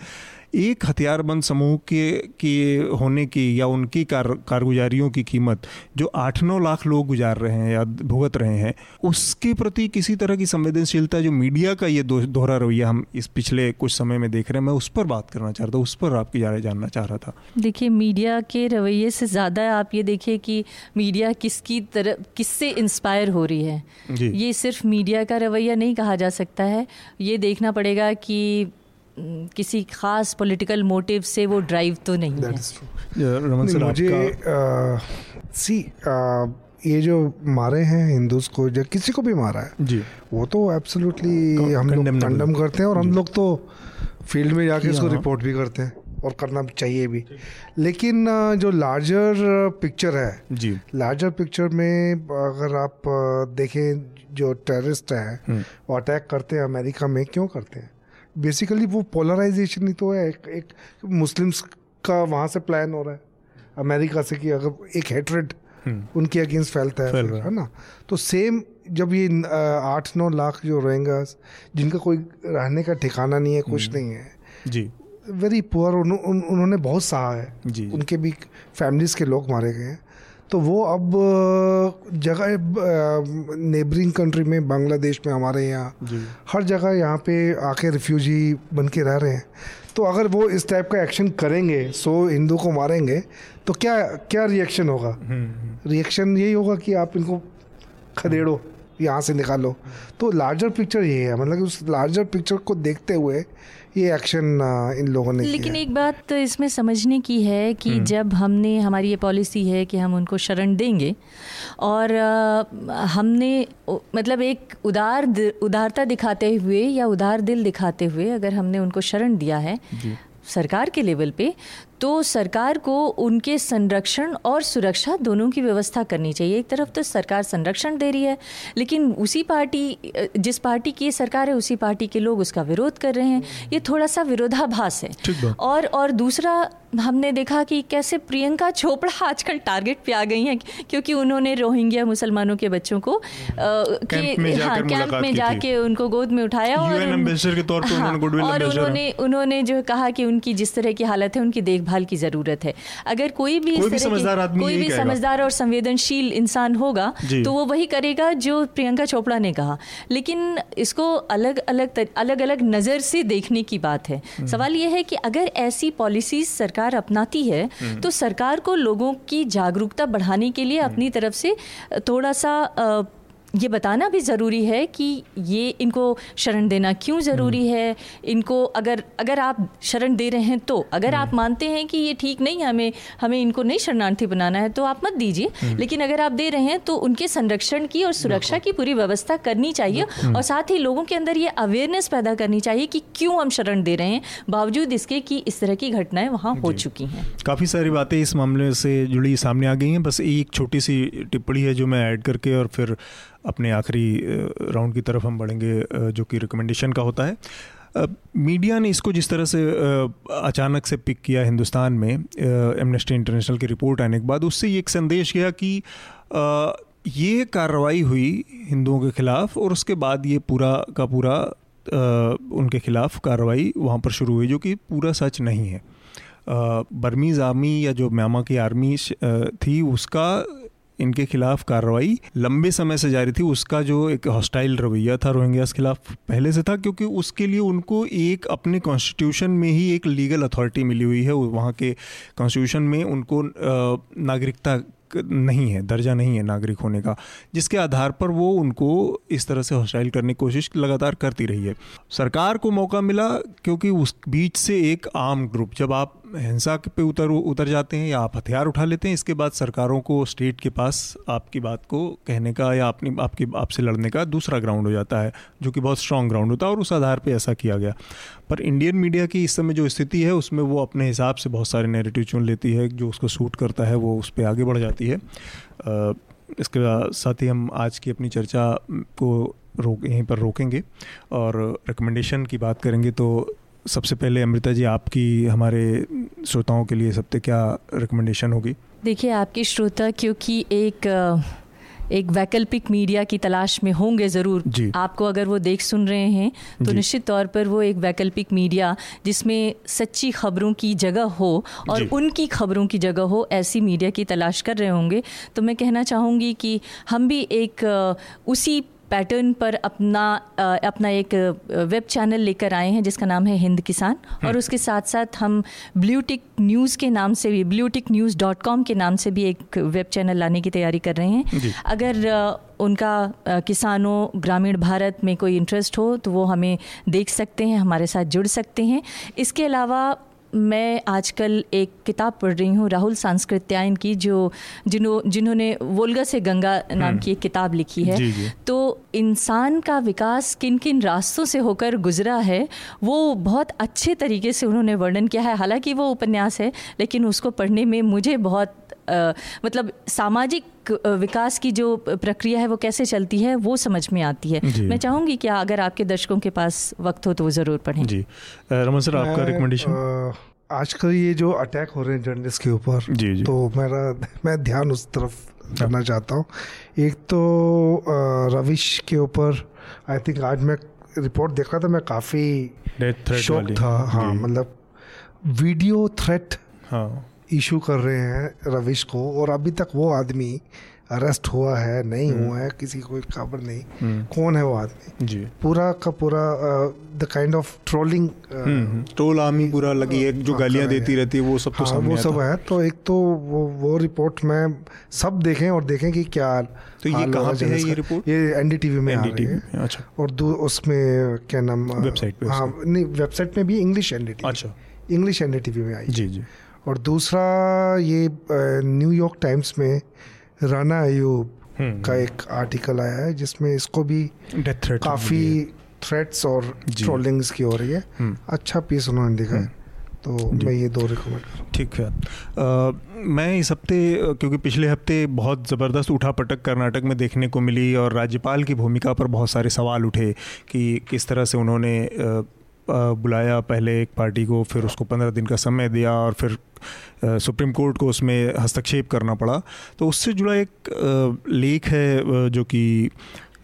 एक हथियारबंद समूह के के होने की या उनकी कार कारगुजारियों की कीमत जो आठ नौ लाख लोग गुजार रहे हैं या भुगत रहे हैं उसके प्रति किसी तरह की संवेदनशीलता जो मीडिया का ये दोहरा रवैया हम इस पिछले कुछ समय में देख रहे हैं मैं उस पर बात करना चाह रहा था उस पर आपकी जा जानना चाह रहा था। देखिए मीडिया के रवैये से ज़्यादा आप ये देखिए कि मीडिया किसकी तरफ़ किससे इंस्पायर हो रही है। ये सिर्फ़ मीडिया का रवैया नहीं कहा जा सकता है। ये देखना पड़ेगा कि किसी खास पॉलिटिकल मोटिव से वो ड्राइव तो नहीं है। नहीं, मुझे सी ये जो मारे हैं हिंदूज को जो किसी को भी मारा है जी। वो तो एब्सोल्युटली हम लोग कंडम करते हैं और हम लोग तो फ़ील्ड में जाके इसको रिपोर्ट। भी करते हैं और करना चाहिए भी। लेकिन जो लार्जर पिक्चर है जी। लार्जर पिक्चर में अगर आप देखें जो टेररिस्ट हैं हम्म। वो अटैक करते हैं अमेरिका में क्यों करते हैं? बेसिकली वो पोलराइजेशन ही तो है। एक, एक मुस्लिम्स का वहाँ से प्लान हो रहा है। अमेरिका से कि अगर एक हेटरेड हम्म। उनके अगेंस्ट फैलता है है। ना? तो सेम जब ये आठ नौ लाख जो रहेंगे जिनका कोई रहने का ठिकाना नहीं है कुछ हम्म। नहीं है जी। वेरी पुअर उन, उन, उन्होंने बहुत सहा है। जी उनके भी फैमिलीज़ के लोग मारे गए हैं। तो वो अब जगह नेबरिंग कंट्री में बांग्लादेश में हमारे यहाँ हर जगह यहाँ पे आके रिफ्यूजी बन के रह रहे हैं। तो अगर वो इस टाइप का एक्शन करेंगे सो हिंदू को मारेंगे तो क्या क्या रिएक्शन होगा? Reaction hmm, hmm. यही होगा कि आप इनको खदेड़ो यहाँ से निकालो। तो लार्जर पिक्चर ये है मतलब कि उस लार्जर पिक्चर को देखते हुए ये एक्शन इन लोगों ने लेकिन एक बात तो इसमें समझने की है कि हम्म। जब हमने हमारी ये पॉलिसी है कि हम उनको शरण देंगे और हमने मतलब एक उदार उदारता दिखाते हुए या उदार दिल दिखाते हुए अगर हमने उनको शरण दिया है सरकार के लेवल पे तो सरकार को उनके संरक्षण और सुरक्षा दोनों की व्यवस्था करनी चाहिए। एक तरफ़ तो सरकार संरक्षण दे रही है लेकिन उसी पार्टी जिस पार्टी की सरकार है उसी पार्टी के लोग उसका विरोध कर रहे हैं। ये थोड़ा सा विरोधाभास है। और और दूसरा हमने देखा कि कैसे प्रियंका चोपड़ा आजकल टारगेट पे आ गई हैं क्योंकि उन्होंने रोहिंग्या मुसलमानों के बच्चों को कैंप में, हाँ, कैंप में जाके उनको गोद में उठाया और के तौर पर हाँ, और उन्होंने उन्होंने जो कहा कि उनकी जिस तरह की हालत है उनकी देखभाल देखभाल की ज़रूरत है अगर कोई भी कोई भी समझदार आदमी कोई भी समझदार और संवेदनशील इंसान होगा तो वो वही करेगा जो प्रियंका चोपड़ा ने कहा लेकिन इसको अलग अलग अलग अलग नज़र से देखने की बात है हम्म। सवाल यह है कि अगर ऐसी पॉलिसीज़ सरकार अपनाती है हम्म। तो सरकार को लोगों की जागरूकता बढ़ाने के लिए अपनी हम्म। तरफ़ से थोड़ा सा ये बताना भी ज़रूरी है कि ये इनको शरण देना क्यों ज़रूरी हम्म। है? इनको अगर अगर आप शरण दे रहे हैं तो अगर आप हम्म। मानते हैं कि ये ठीक नहीं है हमें हमें इनको नहीं शरणार्थी बनाना है तो आप मत दीजिए। हम्म। लेकिन अगर आप दे रहे हैं तो उनके संरक्षण की और सुरक्षा की पूरी व्यवस्था करनी चाहिए और साथ ही लोगों के अंदर ये अवेयरनेस पैदा करनी चाहिए कि क्यों हम शरण दे रहे हैं। बावजूद इसके कि इस तरह की घटनाएँ वहाँ हो चुकी हैं। काफ़ी सारी बातें इस मामले से जुड़ी सामने आ गई हैं। बस एक छोटी सी टिप्पणी है जो मैं ऐड करके और फिर अपने आखिरी राउंड की तरफ़ हम बढ़ेंगे जो कि रिकमेंडेशन का होता है। मीडिया ने इसको जिस तरह से अचानक से पिक किया हिंदुस्तान में एमनेस्टी इंटरनेशनल की रिपोर्ट आने के बाद, उससे ये एक संदेश गया कि ये कार्रवाई हुई हिंदुओं के खिलाफ और उसके बाद ये पूरा का पूरा उनके खिलाफ कार्रवाई वहाँ पर शुरू हुई, जो कि पूरा सच नहीं है। बर्मीज़ आर्मी या जो म्यामा की आर्मी थी, उसका इनके खिलाफ कार्रवाई लंबे समय से जारी थी। उसका जो एक हॉस्टाइल रवैया था रोहिंग्यास के खिलाफ पहले से था, क्योंकि उसके लिए उनको एक अपने कॉन्स्टिट्यूशन में ही एक लीगल अथॉरिटी मिली हुई है। वहाँ के कॉन्स्टिट्यूशन में उनको नागरिकता नहीं है, दर्जा नहीं है नागरिक होने का, जिसके आधार पर वो उनको इस तरह से हॉस्टाइल करने की कोशिश लगातार करती रही है। सरकार को मौका मिला, क्योंकि उस बीच से एक आम ग्रुप जब आप हिंसा पे उतर उतर जाते हैं या आप हथियार उठा लेते हैं, इसके बाद सरकारों को, स्टेट के पास आपकी बात को कहने का या अपनी, आपकी, आपसे लड़ने का दूसरा ग्राउंड हो जाता है, जो कि बहुत स्ट्रॉन्ग ग्राउंड होता है और उस आधार पर ऐसा किया गया। पर इंडियन मीडिया की इस समय जो स्थिति है, उसमें वो अपने हिसाब से बहुत सारे नेरेटिव चुन लेती है, जो उसको सूट करता है, वो उस पर आगे बढ़ जाती है। इसके साथ ही हम आज की अपनी चर्चा को रोक, यहीं पर रोकेंगे और रिकमेंडेशन की बात करेंगे तो सबसे पहले अमृता जी आपकी हमारे श्रोताओं के लिए सबसे क्या रिकमेंडेशन होगी? देखिए आपके श्रोता क्योंकि एक एक वैकल्पिक मीडिया की तलाश में होंगे ज़रूर। आपको अगर वो देख सुन रहे हैं तो निश्चित तौर पर वो एक वैकल्पिक मीडिया जिसमें सच्ची खबरों की जगह हो और उनकी खबरों की जगह हो ऐसी मीडिया की तलाश कर रहे होंगे। तो मैं कहना चाहूँगी कि हम भी एक उसी पैटर्न पर अपना अपना एक वेब चैनल लेकर आए हैं जिसका नाम है हिंद किसान। और हम्म। उसके साथ साथ हम ब्लूटिक न्यूज़ के नाम से भी ब्लूटिक न्यूज़ डॉट कॉम के नाम से भी एक वेब चैनल लाने की तैयारी कर रहे हैं। अगर उनका किसानों ग्रामीण भारत में कोई इंटरेस्ट हो तो वो हमें देख सकते हैं हमारे साथ जुड़ सकते हैं। इसके अलावा मैं आजकल एक किताब पढ़ रही हूँ राहुल सांस्कृत्यायन की जो जिन्हों जिन्होंने वोल्गा से गंगा नाम हम्म। की एक किताब लिखी है जी जी। तो इंसान का विकास किन किन रास्तों से होकर गुजरा है वो बहुत अच्छे तरीके से उन्होंने वर्णन किया है हालाँकि वो उपन्यास है लेकिन उसको पढ़ने में मुझे बहुत आ, मतलब सामाजिक विकास की जो प्रक्रिया है वो कैसे चलती है वो समझ में आती है। मैं चाहूँगी कि अगर आपके दर्शकों के पास वक्त हो तो वो ज़रूर पढ़ें। जी। रमन सर आपका रिकमेंडेशन आजकल ये जो अटैक हो रहे हैं जर्नलिस्ट के ऊपर जी जी। तो मेरा मैं ध्यान उस तरफ़ करना चाहता हूँ। एक तो रविश के ऊपर आई थिंक आज मैं रिपोर्ट देख रहा था मैं काफ़ी शौक था। हाँ मतलब वीडियो थ्रेट हाँ। इशू कर रहे हैं रविश को और अभी तक वो आदमी अरेस्ट हुआ है नहीं हम्म। हुआ है किसी को कोई खबर नहीं। हम्म। कौन है वो आदमी? जी। पूरा का पूरा the kind of trolling troll army पूरा लगी है जो गालियाँ देती रहती है वो सब तो हाँ, वो सब है। तो एक तो वो वो रिपोर्ट में सब देखें और देखें कि क्या तो ये कहाँ पे है ये रिपोर्ट ये एनडीटीवी में एनडीटीवी अच्छा। और उसमें क्या नाम वेबसाइट पे हाँ नहीं वेबसाइट में भी इंग्लिश एनडीटीवी अच्छा। इंग्लिश एनडीटीवी में आई। जी जी। और दूसरा ये न्यूयॉर्क टाइम्स में राना अयूब हम्म, का हम्म। एक आर्टिकल आया है जिसमें इसको भी काफ़ी थ्रेट्स और ट्रोलिंग्स की हो रही है। हम्म। अच्छा पीस उन्होंने लिखा है। तो मैं ये दो रिकमेंड करूँ ठीक है। आ, मैं इस हफ़्ते क्योंकि पिछले हफ़्ते बहुत ज़बरदस्त उठा पटक कर्नाटक में देखने को मिली और राज्यपाल की भूमिका पर बहुत सारे सवाल उठे कि किस तरह से उन्होंने बुलाया पहले एक पार्टी को, फिर उसको पंद्रह दिन का समय दिया और फिर सुप्रीम कोर्ट को उसमें हस्तक्षेप करना पड़ा। तो उससे जुड़ा एक लेख है जो कि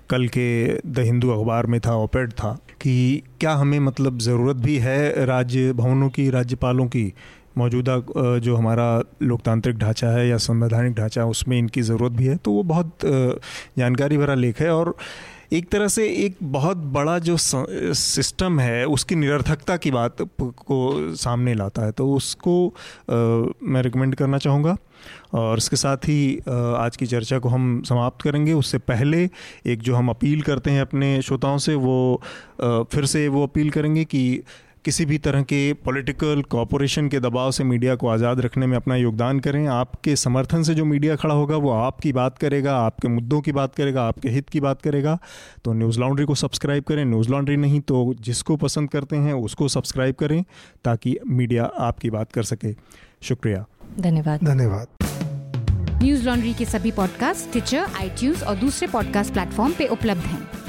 कल के द हिंदू अखबार में था, ओपेड था, कि क्या हमें मतलब ज़रूरत भी है राज्य भवनों की, राज्यपालों की? मौजूदा जो हमारा लोकतांत्रिक ढांचा है या संवैधानिक ढांचा है उसमें इनकी ज़रूरत भी है। तो वो बहुत जानकारी भरा लेख है और एक तरह से एक बहुत बड़ा जो सिस्टम है उसकी निरर्थकता की बात को सामने लाता है। तो उसको आ, मैं रिकमेंड करना चाहूँगा और इसके साथ ही आज की चर्चा को हम समाप्त करेंगे। उससे पहले एक जो हम अपील करते हैं अपने श्रोताओं से वो फिर से वो अपील करेंगे कि किसी भी तरह के पॉलिटिकल कॉपोरेशन के दबाव से मीडिया को आज़ाद रखने में अपना योगदान करें। आपके समर्थन से जो मीडिया खड़ा होगा वो आपकी बात करेगा आपके मुद्दों की बात करेगा आपके हित की बात करेगा। तो न्यूज़ लॉन्ड्री को सब्सक्राइब करें। न्यूज़ लॉन्ड्री नहीं तो जिसको पसंद करते हैं उसको सब्सक्राइब करें ताकि मीडिया आपकी बात कर सके। शुक्रिया। धन्यवाद। धन्यवाद। न्यूज़ लॉन्ड्री के सभी पॉडकास्ट ट्विटर आई और दूसरे पॉडकास्ट प्लेटफॉर्म पे उपलब्ध हैं।